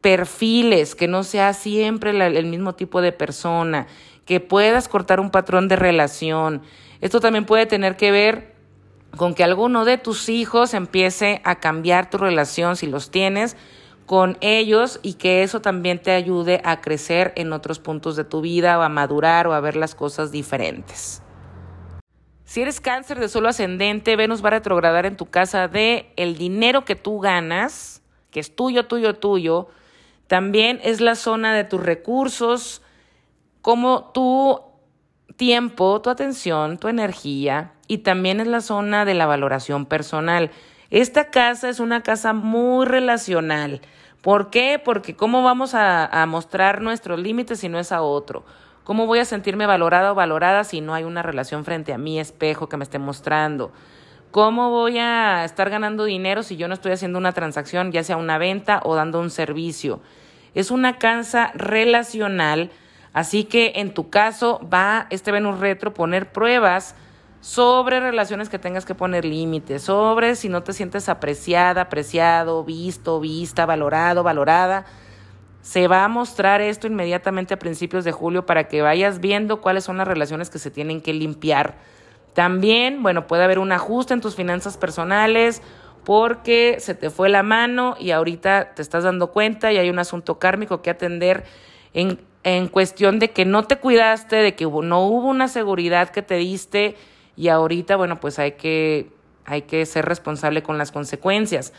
perfiles, que no sea siempre el mismo tipo de persona, que puedas cortar un patrón de relación. Esto también puede tener que ver con que alguno de tus hijos empiece a cambiar tu relación si los tienes con ellos y que eso también te ayude a crecer en otros puntos de tu vida o a madurar o a ver las cosas diferentes. Si eres cáncer de solo ascendente, Venus va a retrogradar en tu casa de el dinero que tú ganas, que es tuyo, tuyo, tuyo. También es la zona de tus recursos, como tu tiempo, tu atención, tu energía, y también es la zona de la valoración personal. Esta casa es una casa muy relacional. ¿Por qué? Porque ¿cómo vamos a, mostrar nuestros límites si no es a otro? ¿Cómo voy a sentirme valorada o valorada si no hay una relación frente a mi espejo que me esté mostrando? ¿Cómo voy a estar ganando dinero si yo no estoy haciendo una transacción, ya sea una venta o dando un servicio? Es una casa relacional, así que en tu caso va este Venus retro poner pruebas sobre relaciones que tengas que poner límites, sobre si no te sientes apreciada, apreciado, visto, vista, valorado, valorada. Se va a mostrar esto inmediatamente a principios de julio para que vayas viendo cuáles son las relaciones que se tienen que limpiar. También, bueno, puede haber un ajuste en tus finanzas personales porque se te fue la mano y ahorita te estás dando cuenta y hay un asunto kármico que atender en, en cuestión de que no te cuidaste, de que no hubo una seguridad que te diste y ahorita, bueno, pues hay que, hay que ser responsable con las consecuencias.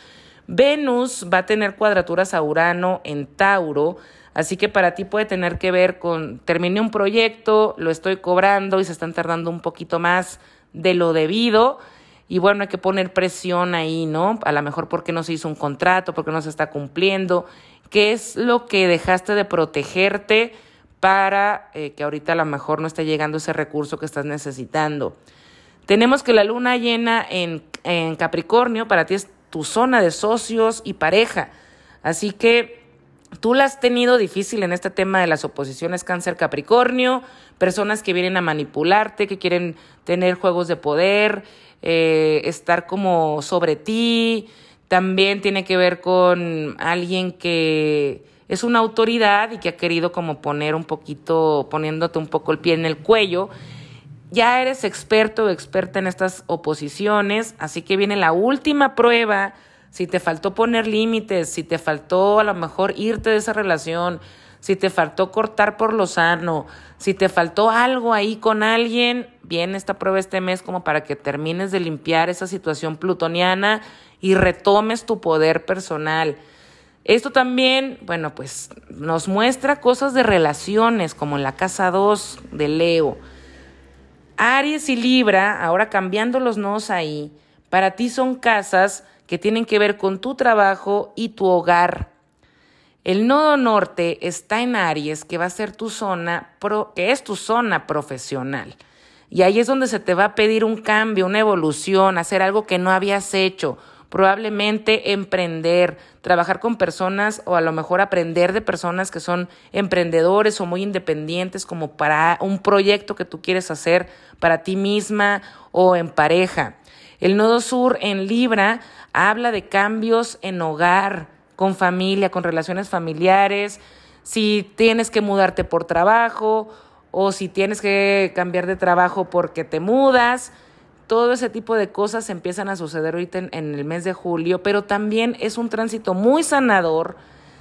Venus va a tener cuadraturas a Urano en Tauro, así que para ti puede tener que ver con, terminé un proyecto, lo estoy cobrando y se están tardando un poquito más de lo debido. Y bueno, hay que poner presión ahí, ¿no? A lo mejor porque no se hizo un contrato, porque no se está cumpliendo. ¿Qué es lo que dejaste de protegerte para eh, que ahorita a lo mejor no esté llegando ese recurso que estás necesitando? Tenemos que la luna llena en, en Capricornio para ti es tu zona de socios y pareja. Así que tú la has tenido difícil en este tema de las oposiciones cáncer Capricornio, personas que vienen a manipularte, que quieren tener juegos de poder, eh, estar como sobre ti. También tiene que ver con alguien que es una autoridad y que ha querido como poner un poquito, poniéndote un poco el pie en el cuello ya eres experto o experta en estas oposiciones, así que viene la última prueba. Si te faltó poner límites, si te faltó a lo mejor irte de esa relación, si te faltó cortar por lo sano, si te faltó algo ahí con alguien, viene esta prueba este mes como para que termines de limpiar esa situación plutoniana y retomes tu poder personal. Esto también, bueno, pues nos muestra cosas de relaciones, como en la casa 2 de Leo Aries y Libra, ahora cambiando los nodos ahí, Para ti son casas que tienen que ver con tu trabajo y tu hogar. El nodo norte está en Aries, que va a ser tu zona, que es tu zona profesional. Y ahí es donde se te va a pedir un cambio, una evolución, hacer algo que no habías hecho, probablemente emprender, trabajar con personas o a lo mejor aprender de personas que son emprendedores o muy independientes como para un proyecto que tú quieres hacer para ti misma o en pareja. El nodo sur en Libra habla de cambios en hogar, con familia, con relaciones familiares, si tienes que mudarte por trabajo o si tienes que cambiar de trabajo porque te mudas. Todo ese tipo de cosas empiezan a suceder ahorita en, en el mes de julio, pero también es un tránsito muy sanador.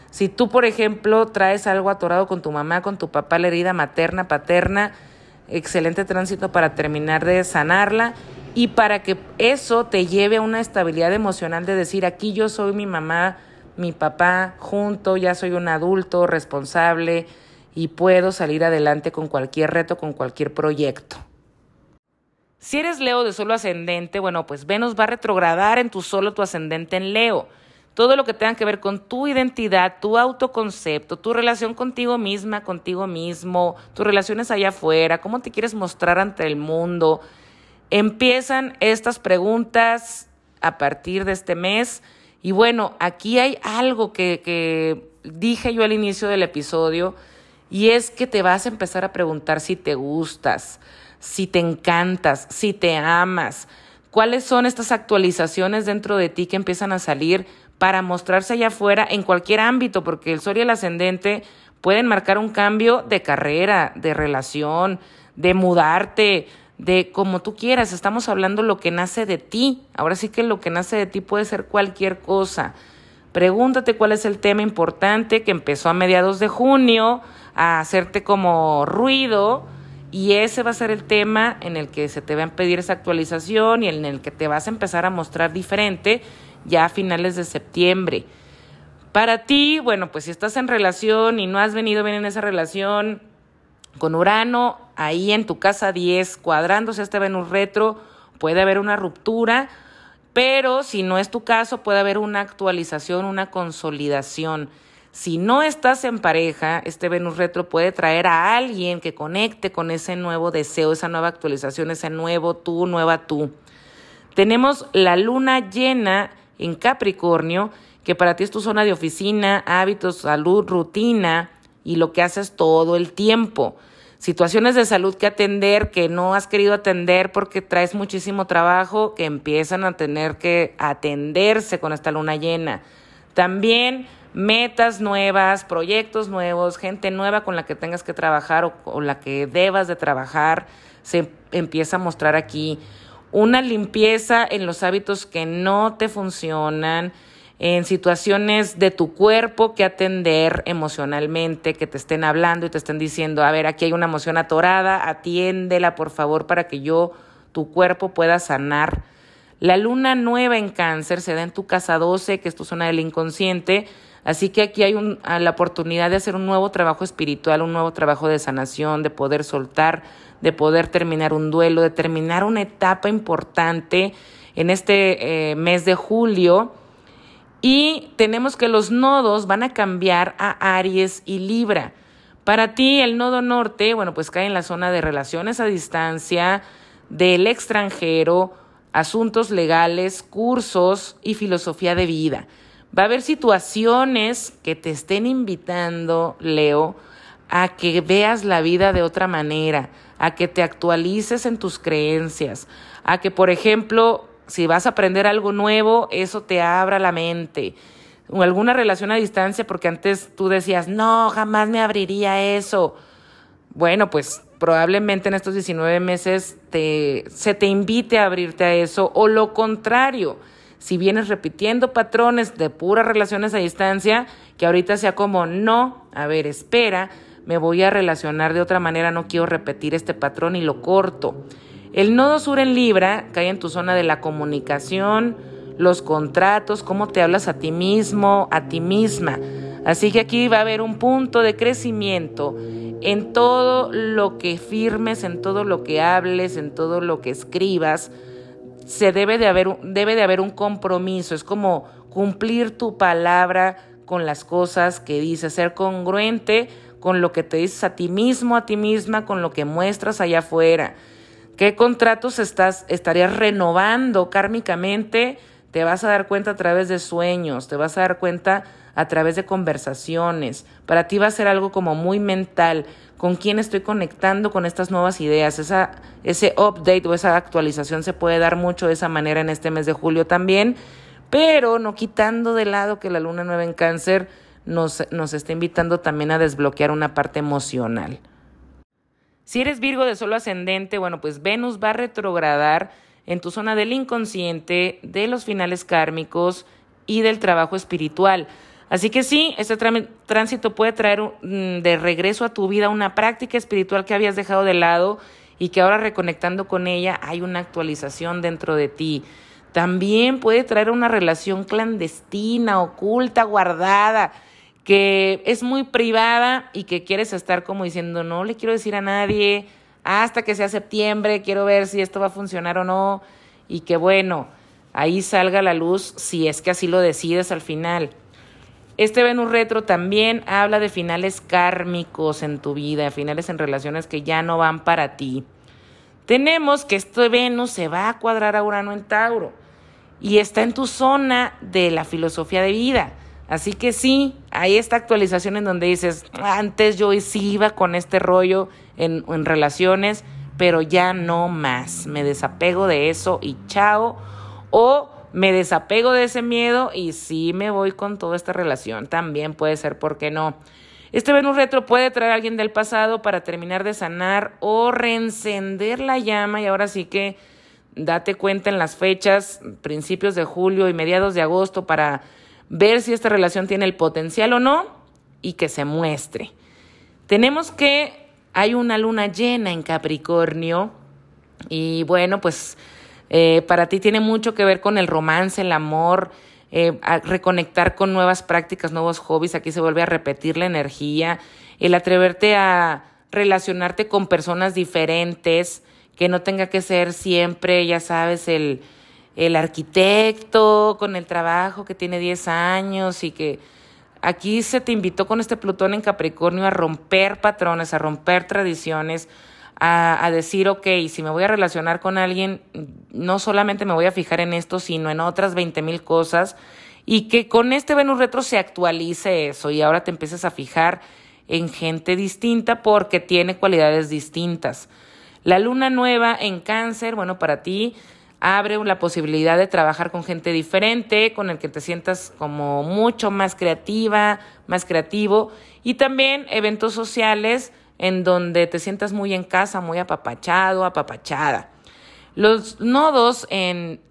Si tú, por ejemplo, traes algo atorado con tu mamá, con tu papá, la herida materna, paterna, excelente tránsito para terminar de sanarla y para que eso te lleve a una estabilidad emocional de decir, aquí yo soy mi mamá, mi papá junto, ya soy un adulto responsable y puedo salir adelante con cualquier reto, con cualquier proyecto. Si eres Leo de solo ascendente, bueno, pues Venus va a retrogradar en tu solo tu ascendente en Leo. Todo lo que tenga que ver con tu identidad, tu autoconcepto, tu relación contigo misma, contigo mismo, tus relaciones allá afuera, cómo te quieres mostrar ante el mundo. Empiezan estas preguntas a partir de este mes y bueno, aquí hay algo que, dije yo al inicio del episodio y es que te vas a empezar a preguntar si te gustas, si te encantas, si te amas, cuáles son estas actualizaciones dentro de ti que empiezan a salir para mostrarse allá afuera en cualquier ámbito, porque el sol y el ascendente pueden marcar un cambio de carrera, de relación, de mudarte, de como tú quieras, estamos hablando lo que nace de ti. Ahora sí que lo que nace de ti puede ser cualquier cosa. Pregúntate cuál es el tema importante que empezó a mediados de junio a hacerte como ruido y ese va a ser el tema en el que se te va a pedir esa actualización y en el que te vas a empezar a mostrar diferente ya a finales de septiembre. Para ti, bueno, pues si estás en relación y no has venido bien en esa relación, con Urano ahí en tu casa 10 cuadrándose este Venus retro, puede haber una ruptura, pero si no es tu caso, puede haber una actualización, una consolidación. Si no estás en pareja, este Venus retro puede traer a alguien que conecte con ese nuevo deseo, esa nueva actualización, ese nuevo tú, nueva tú. Tenemos la luna llena en Capricornio, que para ti es tu zona de oficina, hábitos, salud, rutina, y lo que haces todo el tiempo. Situaciones de salud que atender que no has querido atender porque traes muchísimo trabajo que empiezan a tener que atenderse con esta luna llena. También metas nuevas, proyectos nuevos, gente nueva con la que tengas que trabajar o con la que debas de trabajar, se empieza a mostrar aquí. Una limpieza en los hábitos que no te funcionan, en situaciones de tu cuerpo que atender emocionalmente, que te estén hablando y te estén diciendo, a ver, aquí hay una emoción atorada, atiéndela por favor para que yo, tu cuerpo pueda sanar. La luna nueva en cáncer se da en tu casa 12, que es tu zona del inconsciente, así que aquí hay un, la oportunidad de hacer un nuevo trabajo espiritual, un nuevo trabajo de sanación, de poder soltar, de poder terminar un duelo, de terminar una etapa importante en este eh, mes de julio y tenemos que los nodos van a cambiar a Aries y Libra. Para ti, el nodo norte, bueno, pues cae en la zona de relaciones a distancia, del extranjero, asuntos legales, cursos y filosofía de vida. Va a haber situaciones que te estén invitando, Leo, a que veas la vida de otra manera, a que te actualices en tus creencias, a que, por ejemplo, si vas a aprender algo nuevo, eso te abra la mente. O alguna relación a distancia, porque antes tú decías, no, jamás me abriría eso. Bueno, pues probablemente en estos 19 meses te, se te invite a abrirte a eso, o lo contrario, si vienes repitiendo patrones de puras relaciones a distancia, que ahorita sea como, no, a ver, espera, me voy a relacionar de otra manera, no quiero repetir este patrón y lo corto. El nodo sur en Libra cae en tu zona de la comunicación, los contratos, cómo te hablas a ti mismo, a ti misma. Así que aquí va a haber un punto de crecimiento en todo lo que firmes, en todo lo que hables, en todo lo que escribas. Se debe de haber, debe de haber un compromiso, es como cumplir tu palabra con las cosas que dices, ser congruente con lo que te dices a ti mismo, a ti misma, con lo que muestras allá afuera. ¿Qué contratos estás, estarías renovando kármicamente? Te vas a dar cuenta a través de sueños, te vas a dar cuenta a través de conversaciones. Para ti va a ser algo como muy mental. ¿Con quién estoy conectando con estas nuevas ideas? Esa, ese update o esa actualización se puede dar mucho de esa manera en este mes de julio también, pero no quitando de lado que la luna nueva en cáncer nos, nos está invitando también a desbloquear una parte emocional. Si eres Virgo de solo ascendente, bueno, pues Venus va a retrogradar en tu zona del inconsciente, de los finales kármicos y del trabajo espiritual. Así que sí, este tránsito puede traer mm, de regreso a tu vida una práctica espiritual que habías dejado de lado y que ahora reconectando con ella hay una actualización dentro de ti. También puede traer una relación clandestina, oculta, guardada, que es muy privada y que quieres estar como diciendo, no le quiero decir a nadie hasta que sea septiembre, quiero ver si esto va a funcionar o no y que bueno, ahí salga la luz si es que así lo decides al final. Este Venus retro también habla de finales kármicos en tu vida, finales en relaciones que ya no van para ti. Tenemos que este Venus se va a cuadrar a Urano en Tauro y está en tu zona de la filosofía de vida. Así que sí, hay esta actualización en donde dices, antes yo sí iba con este rollo en, en relaciones, pero ya no más. Me desapego de eso y chao. O me desapego de ese miedo y sí me voy con toda esta relación. También puede ser, ¿por qué no? Este Venus retro puede traer a alguien del pasado para terminar de sanar o reencender la llama y ahora sí que date cuenta en las fechas, principios de julio y mediados de agosto para ver si esta relación tiene el potencial o no y que se muestre. Tenemos que hay una luna llena en Capricornio y bueno, pues eh, para ti tiene mucho que ver con el romance, el amor, eh, reconectar con nuevas prácticas, nuevos hobbies. Aquí se vuelve a repetir la energía, el atreverte a relacionarte con personas diferentes, que no tenga que ser siempre, ya sabes, el, el arquitecto con el trabajo que tiene 10 años y que aquí se te invitó con este Plutón en Capricornio a romper patrones, a romper tradiciones, a, decir, ok, si me voy a relacionar con alguien, no solamente me voy a fijar en esto, sino en otras 20 mil cosas, y que con este Venus retro se actualice eso y ahora te empieces a fijar en gente distinta porque tiene cualidades distintas. La luna nueva en cáncer, bueno, para ti abre la posibilidad de trabajar con gente diferente, con el que te sientas como mucho más creativa, más creativo, y también eventos sociales en donde te sientas muy en casa, muy apapachado, apapachada. Los nodos en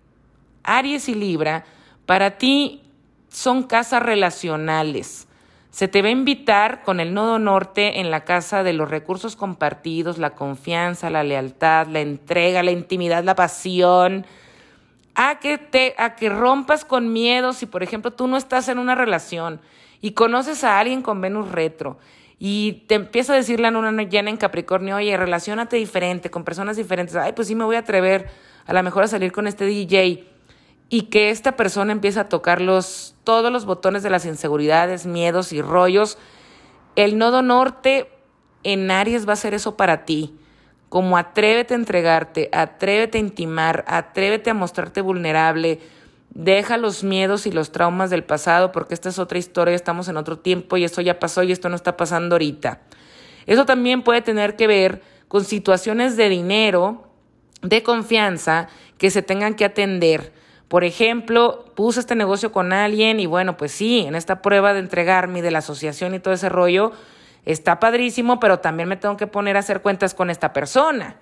Aries y Libra para ti son casas relacionales. Se te va a invitar con el nodo norte en la casa de los recursos compartidos, la confianza, la lealtad, la entrega, la intimidad, la pasión, a que te a que rompas con miedo si por ejemplo tú no estás en una relación y conoces a alguien con Venus retro y te empieza a decir la luna llena en Capricornio, oye, relacionate diferente, con personas diferentes. Ay, pues sí me voy a atrever a lo mejor a salir con este DJ. Y que esta persona empieza a tocar los, todos los botones de las inseguridades, miedos y rollos. El nodo norte en Aries va a ser eso para ti. Como atrévete a entregarte, atrévete a intimar, atrévete a mostrarte vulnerable, Deja los miedos y los traumas del pasado porque esta es otra historia, estamos en otro tiempo y esto ya pasó y esto no está pasando ahorita. Eso también puede tener que ver con situaciones de dinero, de confianza que se tengan que atender. Por ejemplo, puse este negocio con alguien y bueno, pues sí, en esta prueba de entregarme de la asociación y todo ese rollo, está padrísimo, pero también me tengo que poner a hacer cuentas con esta persona.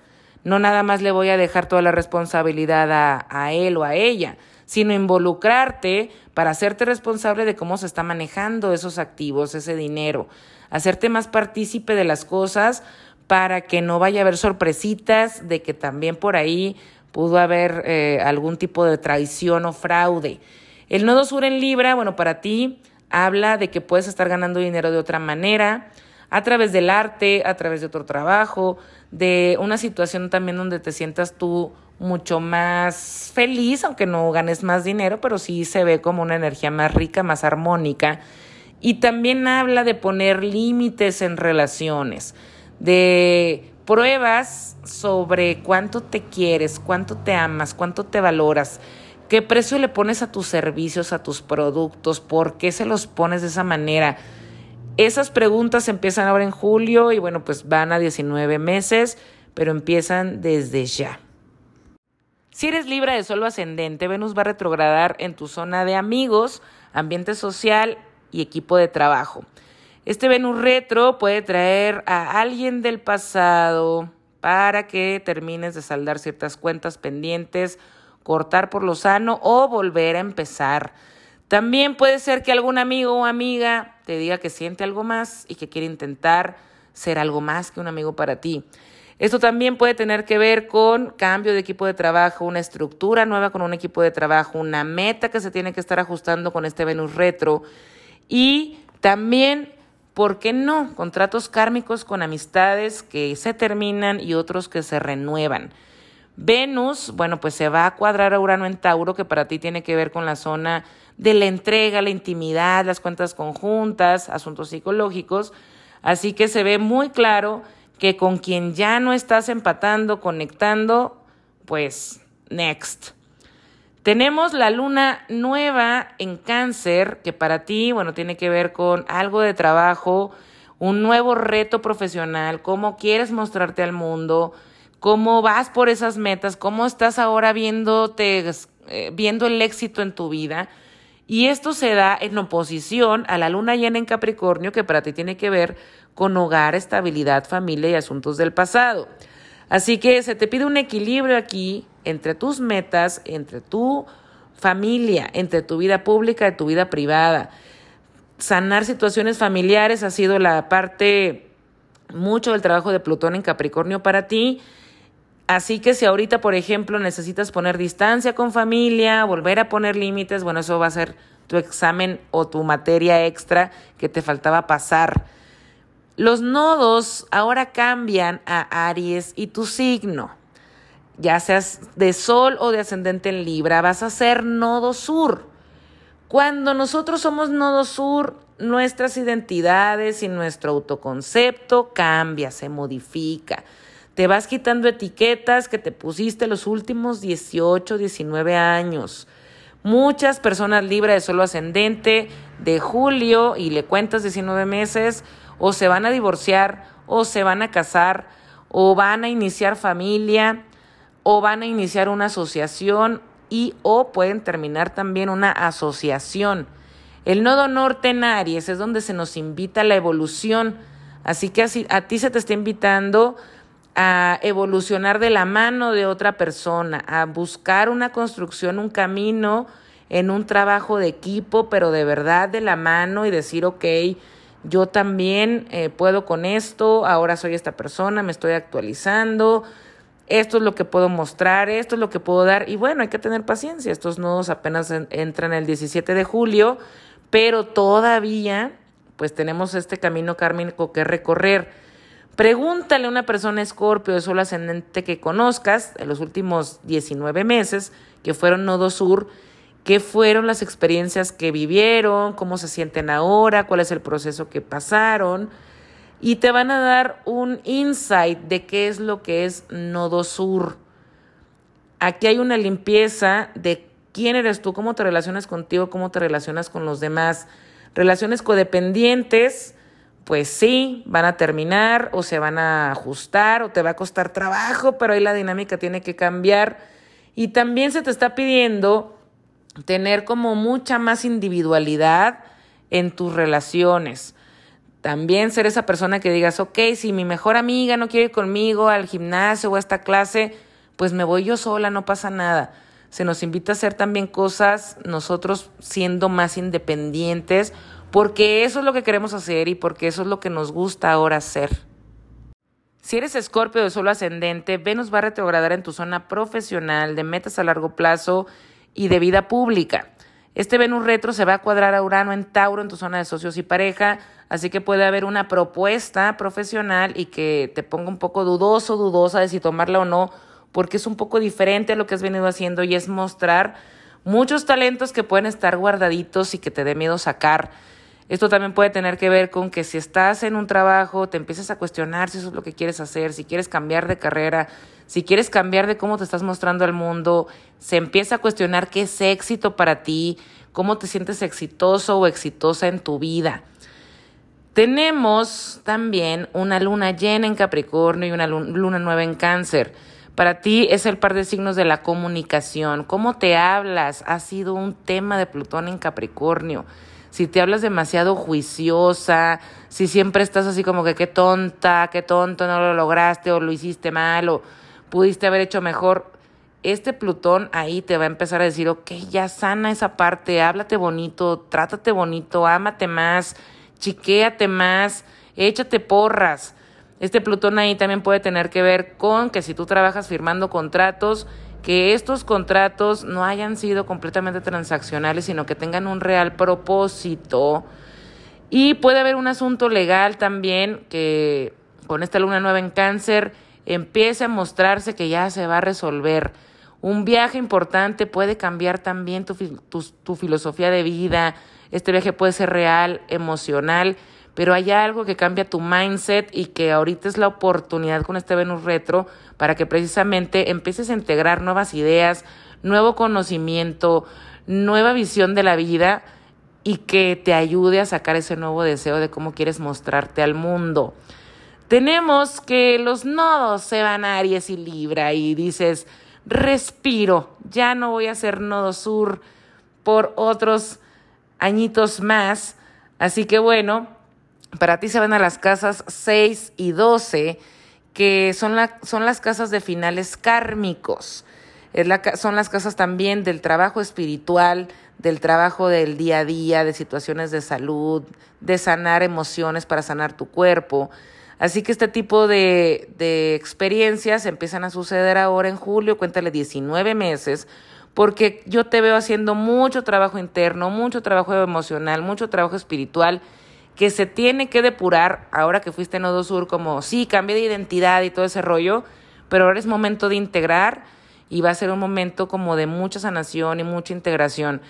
No nada más le voy a dejar toda la responsabilidad a, a él o a ella sino involucrarte para hacerte responsable de cómo se está manejando esos activos, ese dinero, hacerte más partícipe de las cosas para que no vaya a haber sorpresitas de que también por ahí pudo haber eh, algún tipo de traición o fraude. El nodo sur en Libra, bueno, para ti habla de que puedes estar ganando dinero de otra manera, a través del arte, a través de otro trabajo, de una situación también donde te sientas tú mucho más feliz, aunque no ganes más dinero, pero sí se ve como una energía más rica, más armónica. Y también habla de poner límites en relaciones, de pruebas sobre cuánto te quieres, cuánto te amas, cuánto te valoras, qué precio le pones a tus servicios, a tus productos, por qué se los pones de esa manera. Esas preguntas empiezan ahora en julio y bueno, pues van a 19 meses, pero empiezan desde ya. Si eres libre de solo ascendente, Venus va a retrogradar en tu zona de amigos, ambiente social y equipo de trabajo. Este Venus retro puede traer a alguien del pasado para que termines de saldar ciertas cuentas pendientes, cortar por lo sano o volver a empezar. También puede ser que algún amigo o amiga te diga que siente algo más y que quiere intentar ser algo más que un amigo para ti. Esto también puede tener que ver con cambio de equipo de trabajo, una estructura nueva con un equipo de trabajo, una meta que se tiene que estar ajustando con este Venus retro y también, ¿por qué no? Contratos kármicos con amistades que se terminan y otros que se renuevan. Venus, bueno, pues se va a cuadrar a Urano en Tauro, que para ti tiene que ver con la zona de la entrega, la intimidad, las cuentas conjuntas, asuntos psicológicos. Así que se ve muy claro que con quien ya no estás empatando, conectando, pues next. Tenemos la luna nueva en cáncer, que para ti, bueno, tiene que ver con algo de trabajo, un nuevo reto profesional, cómo quieres mostrarte al mundo, cómo vas por esas metas, cómo estás ahora viéndote, eh, viendo el éxito en tu vida. Y esto se da en oposición a la luna llena en Capricornio, que para ti tiene que ver con hogar, estabilidad, familia y asuntos del pasado. Así que se te pide un equilibrio aquí entre tus metas, entre tu familia, entre tu vida pública y tu vida privada. Sanar situaciones familiares ha sido la parte mucho del trabajo de Plutón en Capricornio para ti. Así que si ahorita, por ejemplo, necesitas poner distancia con familia, volver a poner límites, bueno, eso va a ser tu examen o tu materia extra que te faltaba pasar los nodos ahora cambian a Aries y tu signo, ya seas de Sol o de ascendente en Libra, vas a ser nodo sur. Cuando nosotros somos nodo sur, nuestras identidades y nuestro autoconcepto cambia, se modifica. Te vas quitando etiquetas que te pusiste los últimos 18, 19 años. Muchas personas libres de solo ascendente de julio y le cuentas 19 meses, o se van a divorciar, o se van a casar, o van a iniciar familia, o van a iniciar una asociación y o pueden terminar también una asociación. El nodo norte en Aries es donde se nos invita a la evolución, así que así, a ti se te está invitando a evolucionar de la mano de otra persona, a buscar una construcción, un camino en un trabajo de equipo, pero de verdad de la mano y decir, ok, yo también eh, puedo con esto, ahora soy esta persona, me estoy actualizando, esto es lo que puedo mostrar, esto es lo que puedo dar y bueno, hay que tener paciencia, estos nodos apenas entran el 17 de julio, pero todavía pues tenemos este camino kármico que recorrer. Pregúntale a una persona escorpio de sol ascendente que conozcas en los últimos 19 meses, que fueron nodo sur, qué fueron las experiencias que vivieron, cómo se sienten ahora, cuál es el proceso que pasaron. Y te van a dar un insight de qué es lo que es Nodo Sur. Aquí hay una limpieza de quién eres tú, cómo te relacionas contigo, cómo te relacionas con los demás. Relaciones codependientes, pues sí, van a terminar o se van a ajustar o te va a costar trabajo, pero ahí la dinámica tiene que cambiar. Y también se te está pidiendo tener como mucha más individualidad en tus relaciones. También ser esa persona que digas, ok, si mi mejor amiga no quiere ir conmigo al gimnasio o a esta clase, pues me voy yo sola, no pasa nada. Se nos invita a hacer también cosas nosotros siendo más independientes, porque eso es lo que queremos hacer y porque eso es lo que nos gusta ahora hacer. Si eres escorpio de solo ascendente, Venus va a retrogradar en tu zona profesional de metas a largo plazo y de vida pública. Este Venus retro se va a cuadrar a Urano en Tauro en tu zona de socios y pareja, así que puede haber una propuesta profesional y que te ponga un poco dudoso, dudosa de si tomarla o no, porque es un poco diferente a lo que has venido haciendo y es mostrar muchos talentos que pueden estar guardaditos y que te dé miedo sacar. Esto también puede tener que ver con que si estás en un trabajo, te empiezas a cuestionar si eso es lo que quieres hacer, si quieres cambiar de carrera, si quieres cambiar de cómo te estás mostrando al mundo, se empieza a cuestionar qué es éxito para ti, cómo te sientes exitoso o exitosa en tu vida. Tenemos también una luna llena en Capricornio y una luna nueva en Cáncer. Para ti es el par de signos de la comunicación. ¿Cómo te hablas? Ha sido un tema de Plutón en Capricornio. Si te hablas demasiado juiciosa, si siempre estás así como que qué tonta, qué tonto, no lo lograste o lo hiciste mal o pudiste haber hecho mejor, este Plutón ahí te va a empezar a decir, ok, ya sana esa parte, háblate bonito, trátate bonito, ámate más, chiquéate más, échate porras. Este Plutón ahí también puede tener que ver con que si tú trabajas firmando contratos, que estos contratos no hayan sido completamente transaccionales, sino que tengan un real propósito. Y puede haber un asunto legal también que con esta luna nueva en cáncer empiece a mostrarse que ya se va a resolver. Un viaje importante puede cambiar también tu, tu, filosofía de vida. Este viaje puede ser real, emocional pero hay algo que cambia tu mindset y que ahorita es la oportunidad con este Venus retro para que precisamente empieces a integrar nuevas ideas, nuevo conocimiento, nueva visión de la vida y que te ayude a sacar ese nuevo deseo de cómo quieres mostrarte al mundo. Tenemos que los nodos se van a Aries y Libra y dices, respiro, ya no voy a ser nodo sur por otros añitos más. Así que bueno, para ti se van a las casas 6 y 12, que son, la, son las casas de finales kármicos. Es la, son las casas también del trabajo espiritual, del trabajo del día a día, de situaciones de salud, de sanar emociones para sanar tu cuerpo. Así que este tipo de, de experiencias empiezan a suceder ahora en julio, cuéntale 19 meses, porque yo te veo haciendo mucho trabajo interno, mucho trabajo emocional, mucho trabajo espiritual que se tiene que depurar ahora que fuiste en Nodo Sur, como sí, cambié de identidad y todo ese rollo, pero ahora es momento de integrar y va a ser un momento como de mucha sanación y mucha integración.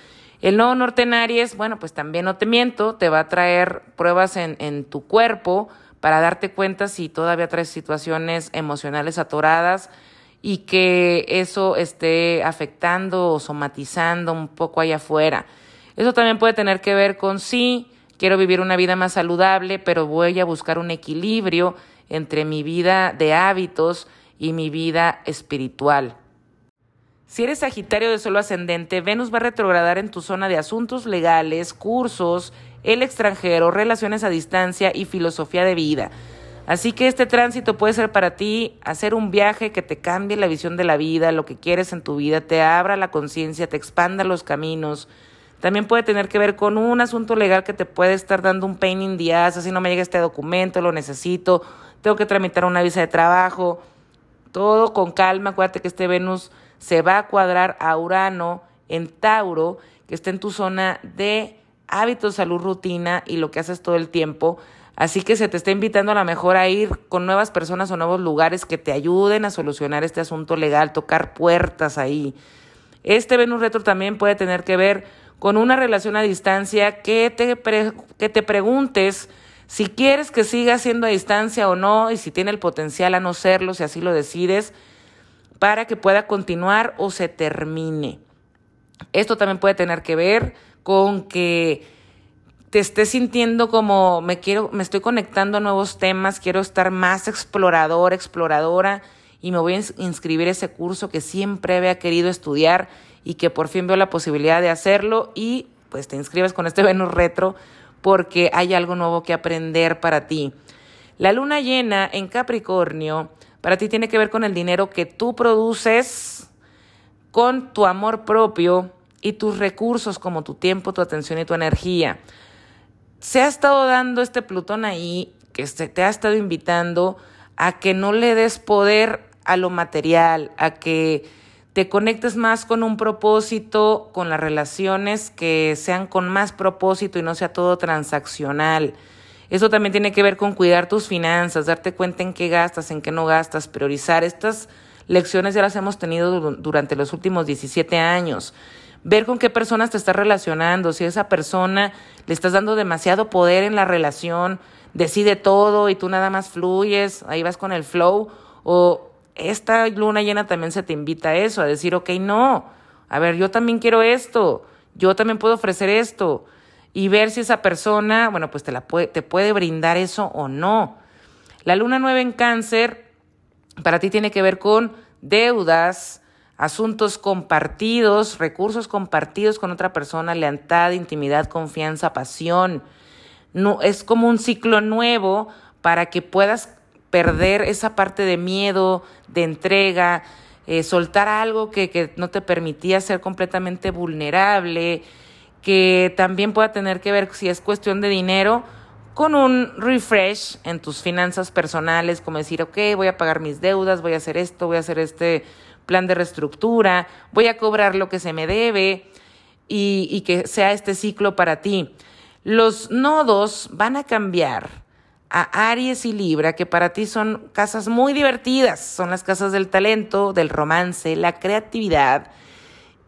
El nodo norte en Aries, bueno, pues también no te miento, te va a traer pruebas en, en tu cuerpo para darte cuenta si todavía traes situaciones emocionales atoradas y que eso esté afectando o somatizando un poco allá afuera. Eso también puede tener que ver con sí, quiero vivir una vida más saludable, pero voy a buscar un equilibrio entre mi vida de hábitos y mi vida espiritual. Si eres Sagitario de solo ascendente, Venus va a retrogradar en tu zona de asuntos legales, cursos, el extranjero, relaciones a distancia y filosofía de vida. Así que este tránsito puede ser para ti hacer un viaje que te cambie la visión de la vida, lo que quieres en tu vida, te abra la conciencia, te expanda los caminos, también puede tener que ver con un asunto legal que te puede estar dando un pain in the ass, así no me llega este documento, lo necesito, tengo que tramitar una visa de trabajo. Todo con calma, acuérdate que este Venus se va a cuadrar a Urano en Tauro, que está en tu zona de hábitos, salud, rutina y lo que haces todo el tiempo. Así que se te está invitando a lo mejor a ir con nuevas personas o nuevos lugares que te ayuden a solucionar este asunto legal, tocar puertas ahí. Este Venus retro también puede tener que ver con una relación a distancia que te, que te preguntes si quieres que siga siendo a distancia o no y si tiene el potencial a no serlo, si así lo decides, para que pueda continuar o se termine. Esto también puede tener que ver con que te estés sintiendo como me quiero, me estoy conectando a nuevos temas, quiero estar más explorador, exploradora y me voy a inscribir ese curso que siempre había querido estudiar y que por fin veo la posibilidad de hacerlo y pues te inscribes con este Venus retro porque hay algo nuevo que aprender para ti. La luna llena en Capricornio para ti tiene que ver con el dinero que tú produces, con tu amor propio y tus recursos como tu tiempo, tu atención y tu energía. Se ha estado dando este Plutón ahí que te ha estado invitando a que no le des poder a lo material, a que te conectes más con un propósito, con las relaciones que sean con más propósito y no sea todo transaccional. Eso también tiene que ver con cuidar tus finanzas, darte cuenta en qué gastas, en qué no gastas, priorizar. Estas lecciones ya las hemos tenido durante los últimos 17 años. Ver con qué personas te estás relacionando, si a esa persona le estás dando demasiado poder en la relación, decide todo y tú nada más fluyes, ahí vas con el flow, o esta luna llena también se te invita a eso, a decir, ok, no, a ver, yo también quiero esto, yo también puedo ofrecer esto, y ver si esa persona, bueno, pues te, la puede, te puede brindar eso o no. La luna nueva en cáncer para ti tiene que ver con deudas, asuntos compartidos, recursos compartidos con otra persona, lealtad, intimidad, confianza, pasión. No, es como un ciclo nuevo para que puedas perder esa parte de miedo, de entrega, eh, soltar algo que, que no te permitía ser completamente vulnerable, que también pueda tener que ver si es cuestión de dinero con un refresh en tus finanzas personales, como decir, ok, voy a pagar mis deudas, voy a hacer esto, voy a hacer este plan de reestructura, voy a cobrar lo que se me debe y, y que sea este ciclo para ti. Los nodos van a cambiar a Aries y Libra, que para ti son casas muy divertidas, son las casas del talento, del romance, la creatividad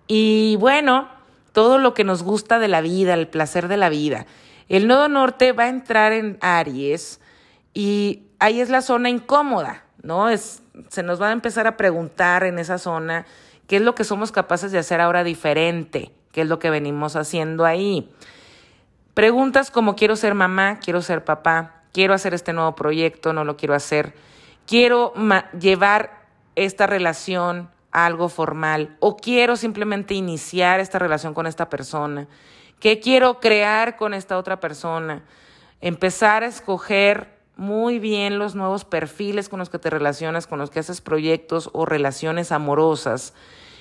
y bueno, todo lo que nos gusta de la vida, el placer de la vida. El nodo norte va a entrar en Aries y ahí es la zona incómoda, ¿no? Es, se nos va a empezar a preguntar en esa zona qué es lo que somos capaces de hacer ahora diferente, qué es lo que venimos haciendo ahí. Preguntas como quiero ser mamá, quiero ser papá, quiero hacer este nuevo proyecto, no lo quiero hacer, quiero llevar esta relación a algo formal o quiero simplemente iniciar esta relación con esta persona ¿Qué quiero crear con esta otra persona? Empezar a escoger muy bien los nuevos perfiles con los que te relacionas, con los que haces proyectos o relaciones amorosas.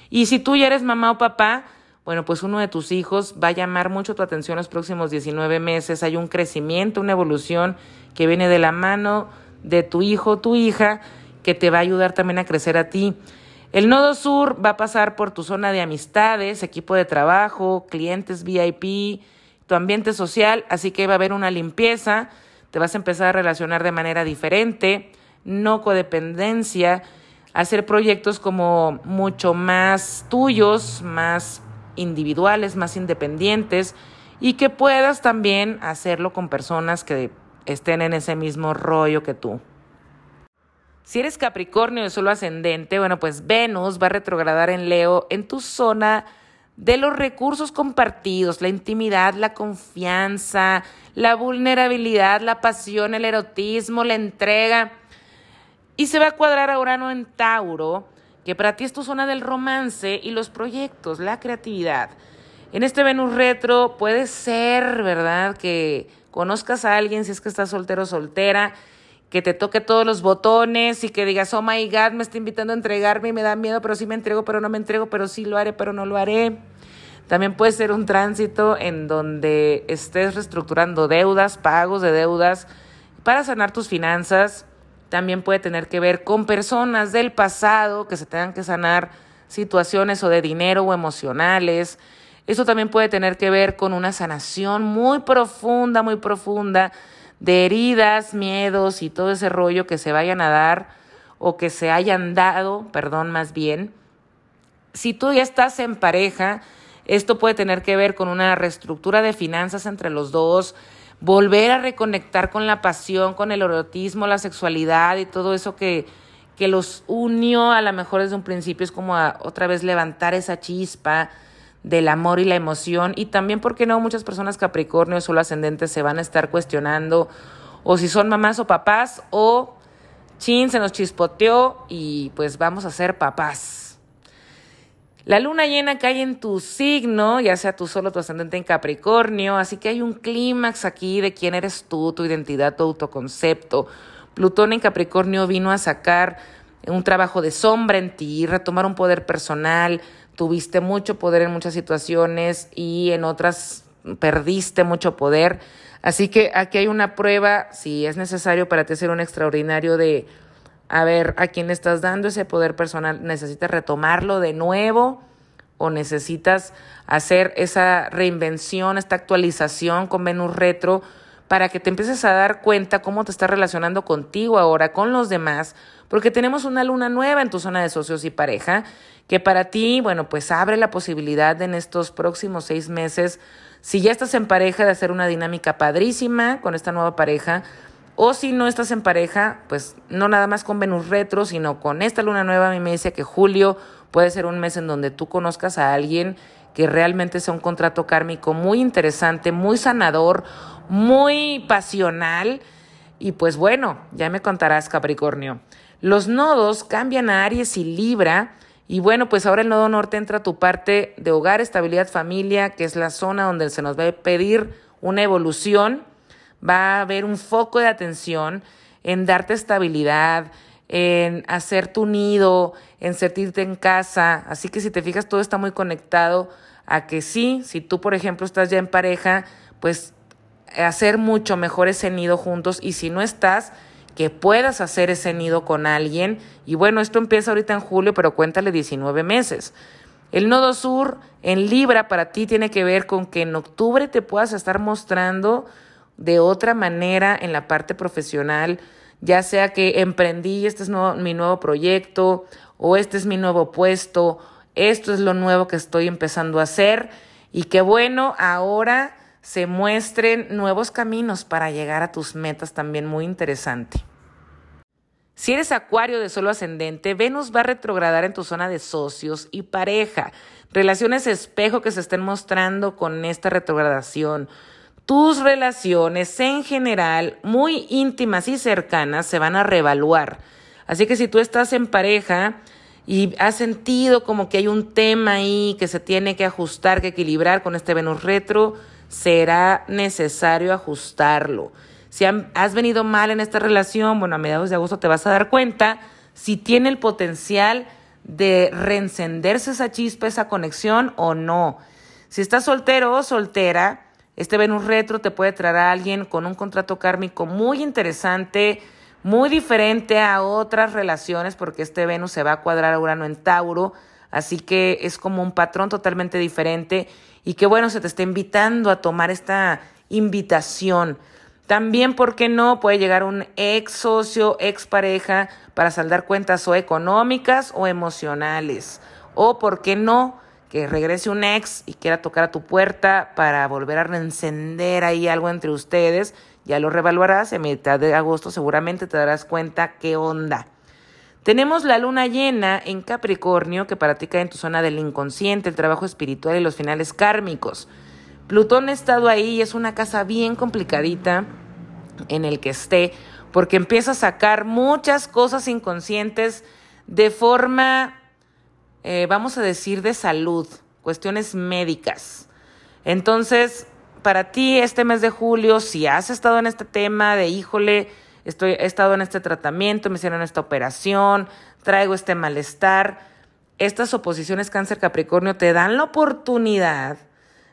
Y si tú ya eres mamá o papá, bueno, pues uno de tus hijos va a llamar mucho tu atención los próximos 19 meses. Hay un crecimiento, una evolución que viene de la mano de tu hijo tu hija que te va a ayudar también a crecer a ti. El nodo sur va a pasar por tu zona de amistades, equipo de trabajo, clientes VIP, tu ambiente social, así que va a haber una limpieza, te vas a empezar a relacionar de manera diferente, no codependencia, hacer proyectos como mucho más tuyos, más individuales, más independientes y que puedas también hacerlo con personas que estén en ese mismo rollo que tú. Si eres Capricornio de solo ascendente, bueno, pues Venus va a retrogradar en Leo en tu zona de los recursos compartidos, la intimidad, la confianza, la vulnerabilidad, la pasión, el erotismo, la entrega. Y se va a cuadrar a Urano en Tauro, que para ti es tu zona del romance y los proyectos, la creatividad. En este Venus retro puede ser, ¿verdad?, que conozcas a alguien si es que estás soltero o soltera que te toque todos los botones y que digas, oh my God, me está invitando a entregarme y me da miedo, pero sí me entrego, pero no me entrego, pero sí lo haré, pero no lo haré. También puede ser un tránsito en donde estés reestructurando deudas, pagos de deudas para sanar tus finanzas. También puede tener que ver con personas del pasado que se tengan que sanar situaciones o de dinero o emocionales. Eso también puede tener que ver con una sanación muy profunda, muy profunda de heridas, miedos y todo ese rollo que se vayan a dar o que se hayan dado, perdón, más bien. Si tú ya estás en pareja, esto puede tener que ver con una reestructura de finanzas entre los dos, volver a reconectar con la pasión, con el erotismo, la sexualidad y todo eso que, que los unió a lo mejor desde un principio, es como otra vez levantar esa chispa, del amor y la emoción. Y también, porque no? Muchas personas Capricornio, solo ascendentes, se van a estar cuestionando o si son mamás o papás o chin, se nos chispoteó y pues vamos a ser papás. La luna llena cae en tu signo, ya sea tú solo tu ascendente en Capricornio, así que hay un clímax aquí de quién eres tú, tu identidad, tu autoconcepto. Plutón en Capricornio vino a sacar un trabajo de sombra en ti, retomar un poder personal, tuviste mucho poder en muchas situaciones y en otras perdiste mucho poder. Así que aquí hay una prueba, si es necesario para ti ser un extraordinario de a ver a quién estás dando ese poder personal, necesitas retomarlo de nuevo o necesitas hacer esa reinvención, esta actualización con Venus retro para que te empieces a dar cuenta cómo te estás relacionando contigo ahora, con los demás, porque tenemos una luna nueva en tu zona de socios y pareja, que para ti, bueno, pues abre la posibilidad de en estos próximos seis meses, si ya estás en pareja, de hacer una dinámica padrísima con esta nueva pareja, o si no estás en pareja, pues no nada más con Venus retro, sino con esta luna nueva, a mí me dice que julio puede ser un mes en donde tú conozcas a alguien que realmente sea un contrato kármico muy interesante, muy sanador, muy pasional. Y pues bueno, ya me contarás, Capricornio. Los nodos cambian a Aries y Libra. Y bueno, pues ahora el nodo norte entra a tu parte de hogar, estabilidad, familia, que es la zona donde se nos va a pedir una evolución. Va a haber un foco de atención en darte estabilidad, en hacer tu nido, en sentirte en casa. Así que si te fijas, todo está muy conectado a que sí, si tú, por ejemplo, estás ya en pareja, pues hacer mucho mejor ese nido juntos y si no estás, que puedas hacer ese nido con alguien. Y bueno, esto empieza ahorita en julio, pero cuéntale 19 meses. El nodo sur en Libra para ti tiene que ver con que en octubre te puedas estar mostrando de otra manera en la parte profesional, ya sea que emprendí, este es mi nuevo proyecto o este es mi nuevo puesto, esto es lo nuevo que estoy empezando a hacer y que bueno, ahora se muestren nuevos caminos para llegar a tus metas también muy interesante. Si eres acuario de solo ascendente, Venus va a retrogradar en tu zona de socios y pareja. Relaciones espejo que se estén mostrando con esta retrogradación. Tus relaciones en general, muy íntimas y cercanas, se van a reevaluar. Así que si tú estás en pareja, y has sentido como que hay un tema ahí que se tiene que ajustar, que equilibrar con este Venus retro, será necesario ajustarlo. Si has venido mal en esta relación, bueno, a mediados de agosto te vas a dar cuenta si tiene el potencial de reencenderse esa chispa, esa conexión o no. Si estás soltero o soltera, este Venus retro te puede traer a alguien con un contrato kármico muy interesante, muy diferente a otras relaciones porque este Venus se va a cuadrar a Urano en Tauro, así que es como un patrón totalmente diferente y que bueno, se te está invitando a tomar esta invitación. También, ¿por qué no? Puede llegar un ex socio, ex pareja para saldar cuentas o económicas o emocionales. O, ¿por qué no? Que regrese un ex y quiera tocar a tu puerta para volver a reencender ahí algo entre ustedes ya lo revaluarás en mitad de agosto, seguramente te darás cuenta qué onda. Tenemos la luna llena en Capricornio que para ti cae en tu zona del inconsciente, el trabajo espiritual y los finales kármicos. Plutón ha estado ahí y es una casa bien complicadita en el que esté, porque empieza a sacar muchas cosas inconscientes de forma, eh, vamos a decir, de salud, cuestiones médicas. Entonces, para ti este mes de julio, si has estado en este tema de, híjole, estoy, he estado en este tratamiento, me hicieron esta operación, traigo este malestar, estas oposiciones cáncer Capricornio te dan la oportunidad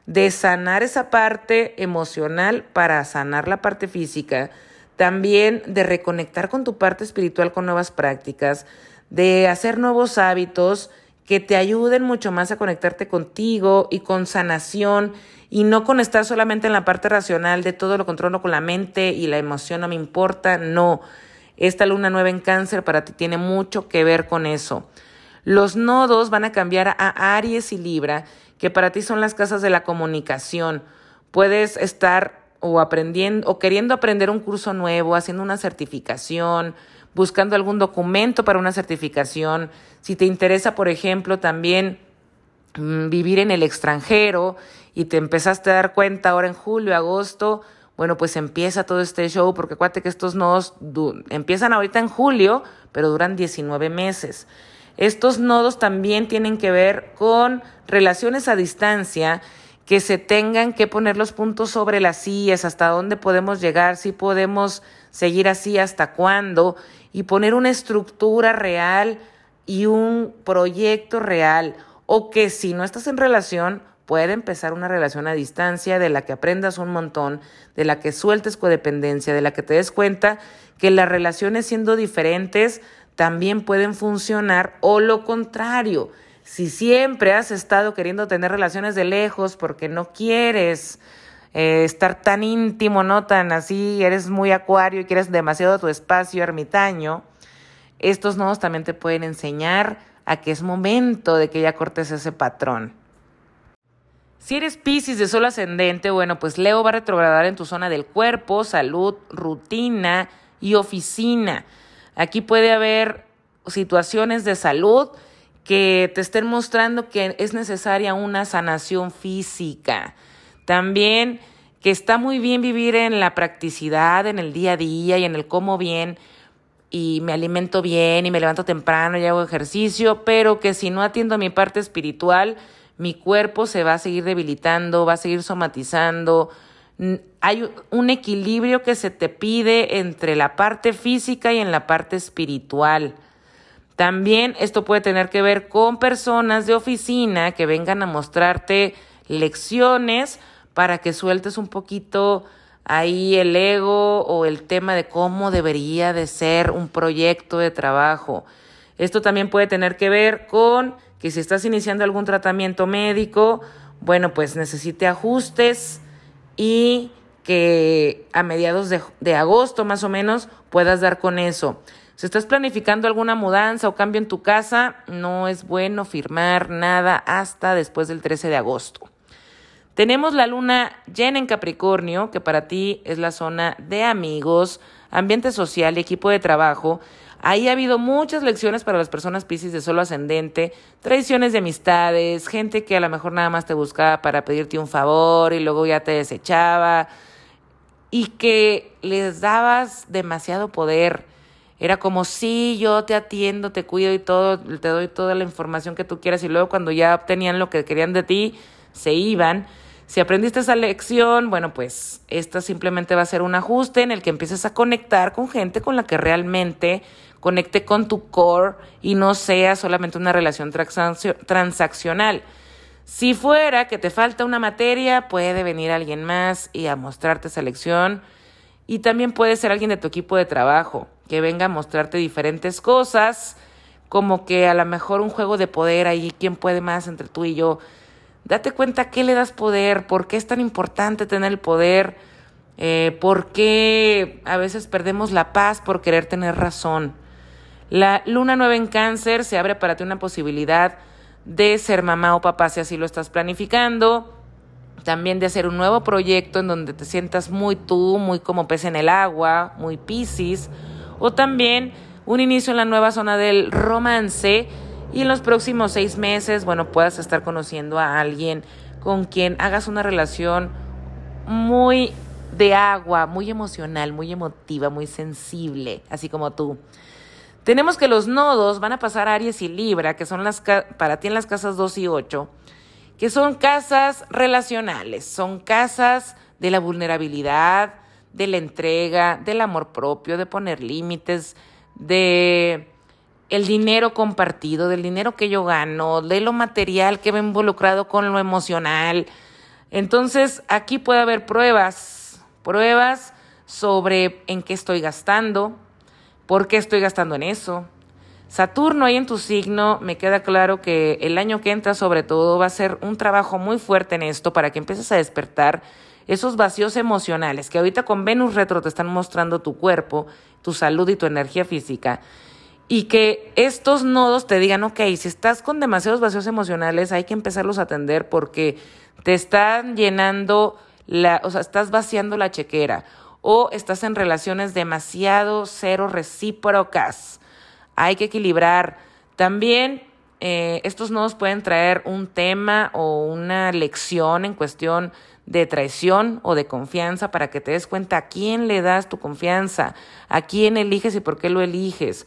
de sanar esa parte emocional para sanar la parte física, también de reconectar con tu parte espiritual con nuevas prácticas, de hacer nuevos hábitos que te ayuden mucho más a conectarte contigo y con sanación y no con estar solamente en la parte racional de todo lo controlo con la mente y la emoción no me importa, no. Esta luna nueva en cáncer para ti tiene mucho que ver con eso. Los nodos van a cambiar a Aries y Libra, que para ti son las casas de la comunicación. Puedes estar o aprendiendo o queriendo aprender un curso nuevo, haciendo una certificación, buscando algún documento para una certificación, si te interesa, por ejemplo, también mm, vivir en el extranjero y te empezaste a dar cuenta ahora en julio, agosto, bueno, pues empieza todo este show, porque acuérdate que estos nodos empiezan ahorita en julio, pero duran 19 meses. Estos nodos también tienen que ver con relaciones a distancia que se tengan que poner los puntos sobre las sillas, hasta dónde podemos llegar, si podemos seguir así, hasta cuándo, y poner una estructura real y un proyecto real, o que si no estás en relación, puede empezar una relación a distancia de la que aprendas un montón, de la que sueltes codependencia, de la que te des cuenta que las relaciones siendo diferentes también pueden funcionar, o lo contrario, si siempre has estado queriendo tener relaciones de lejos porque no quieres eh, estar tan íntimo, ¿no? Tan así, eres muy acuario y quieres demasiado tu espacio ermitaño, estos nodos también te pueden enseñar a que es momento de que ya cortes ese patrón. Si eres Pisces de sol ascendente, bueno, pues Leo va a retrogradar en tu zona del cuerpo, salud, rutina y oficina. Aquí puede haber situaciones de salud que te estén mostrando que es necesaria una sanación física. También que está muy bien vivir en la practicidad, en el día a día y en el cómo bien y me alimento bien y me levanto temprano y hago ejercicio, pero que si no atiendo mi parte espiritual, mi cuerpo se va a seguir debilitando, va a seguir somatizando. Hay un equilibrio que se te pide entre la parte física y en la parte espiritual. También esto puede tener que ver con personas de oficina que vengan a mostrarte lecciones para que sueltes un poquito ahí el ego o el tema de cómo debería de ser un proyecto de trabajo. Esto también puede tener que ver con que si estás iniciando algún tratamiento médico, bueno, pues necesite ajustes y que a mediados de, de agosto más o menos puedas dar con eso. Si estás planificando alguna mudanza o cambio en tu casa, no es bueno firmar nada hasta después del 13 de agosto. Tenemos la luna llena en Capricornio, que para ti es la zona de amigos, ambiente social y equipo de trabajo. Ahí ha habido muchas lecciones para las personas Pisces de solo ascendente, traiciones de amistades, gente que a lo mejor nada más te buscaba para pedirte un favor y luego ya te desechaba y que les dabas demasiado poder era como, sí, yo te atiendo, te cuido y todo, te doy toda la información que tú quieras y luego cuando ya obtenían lo que querían de ti, se iban. Si aprendiste esa lección, bueno, pues esta simplemente va a ser un ajuste en el que empieces a conectar con gente con la que realmente conecte con tu core y no sea solamente una relación transaccional. Si fuera que te falta una materia, puede venir alguien más y a mostrarte esa lección. Y también puede ser alguien de tu equipo de trabajo que venga a mostrarte diferentes cosas, como que a lo mejor un juego de poder ahí, quién puede más entre tú y yo. Date cuenta qué le das poder, por qué es tan importante tener el poder, eh, por qué a veces perdemos la paz por querer tener razón. La luna nueva en cáncer se abre para ti una posibilidad de ser mamá o papá si así lo estás planificando. También de hacer un nuevo proyecto en donde te sientas muy tú, muy como pez en el agua, muy piscis o también un inicio en la nueva zona del romance y en los próximos seis meses, bueno, puedas estar conociendo a alguien con quien hagas una relación muy de agua, muy emocional, muy emotiva, muy sensible, así como tú. Tenemos que los nodos van a pasar a Aries y Libra, que son las para ti en las casas 2 y 8, que son casas relacionales, son casas de la vulnerabilidad, de la entrega, del amor propio, de poner límites, de el dinero compartido, del dinero que yo gano, de lo material que va involucrado con lo emocional. Entonces, aquí puede haber pruebas, pruebas sobre en qué estoy gastando, por qué estoy gastando en eso. Saturno ahí en tu signo, me queda claro que el año que entra sobre todo va a ser un trabajo muy fuerte en esto para que empieces a despertar esos vacíos emocionales que ahorita con Venus retro te están mostrando tu cuerpo, tu salud y tu energía física. Y que estos nodos te digan, ok, si estás con demasiados vacíos emocionales, hay que empezarlos a atender porque te están llenando la, o sea, estás vaciando la chequera o estás en relaciones demasiado cero recíprocas. Hay que equilibrar. También eh, estos nodos pueden traer un tema o una lección en cuestión de traición o de confianza para que te des cuenta a quién le das tu confianza, a quién eliges y por qué lo eliges.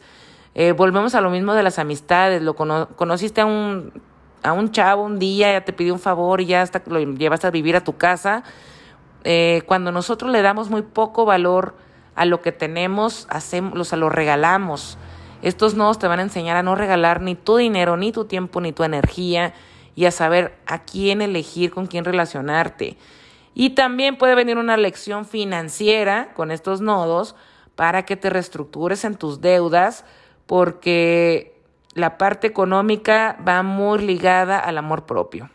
Eh, volvemos a lo mismo de las amistades, lo conociste a un, a un chavo un día, ya te pidió un favor y ya hasta lo llevas a vivir a tu casa. Eh, cuando nosotros le damos muy poco valor a lo que tenemos, hacemos, o lo regalamos. Estos nodos te van a enseñar a no regalar ni tu dinero, ni tu tiempo, ni tu energía y a saber a quién elegir, con quién relacionarte. Y también puede venir una lección financiera con estos nodos para que te reestructures en tus deudas, porque la parte económica va muy ligada al amor propio.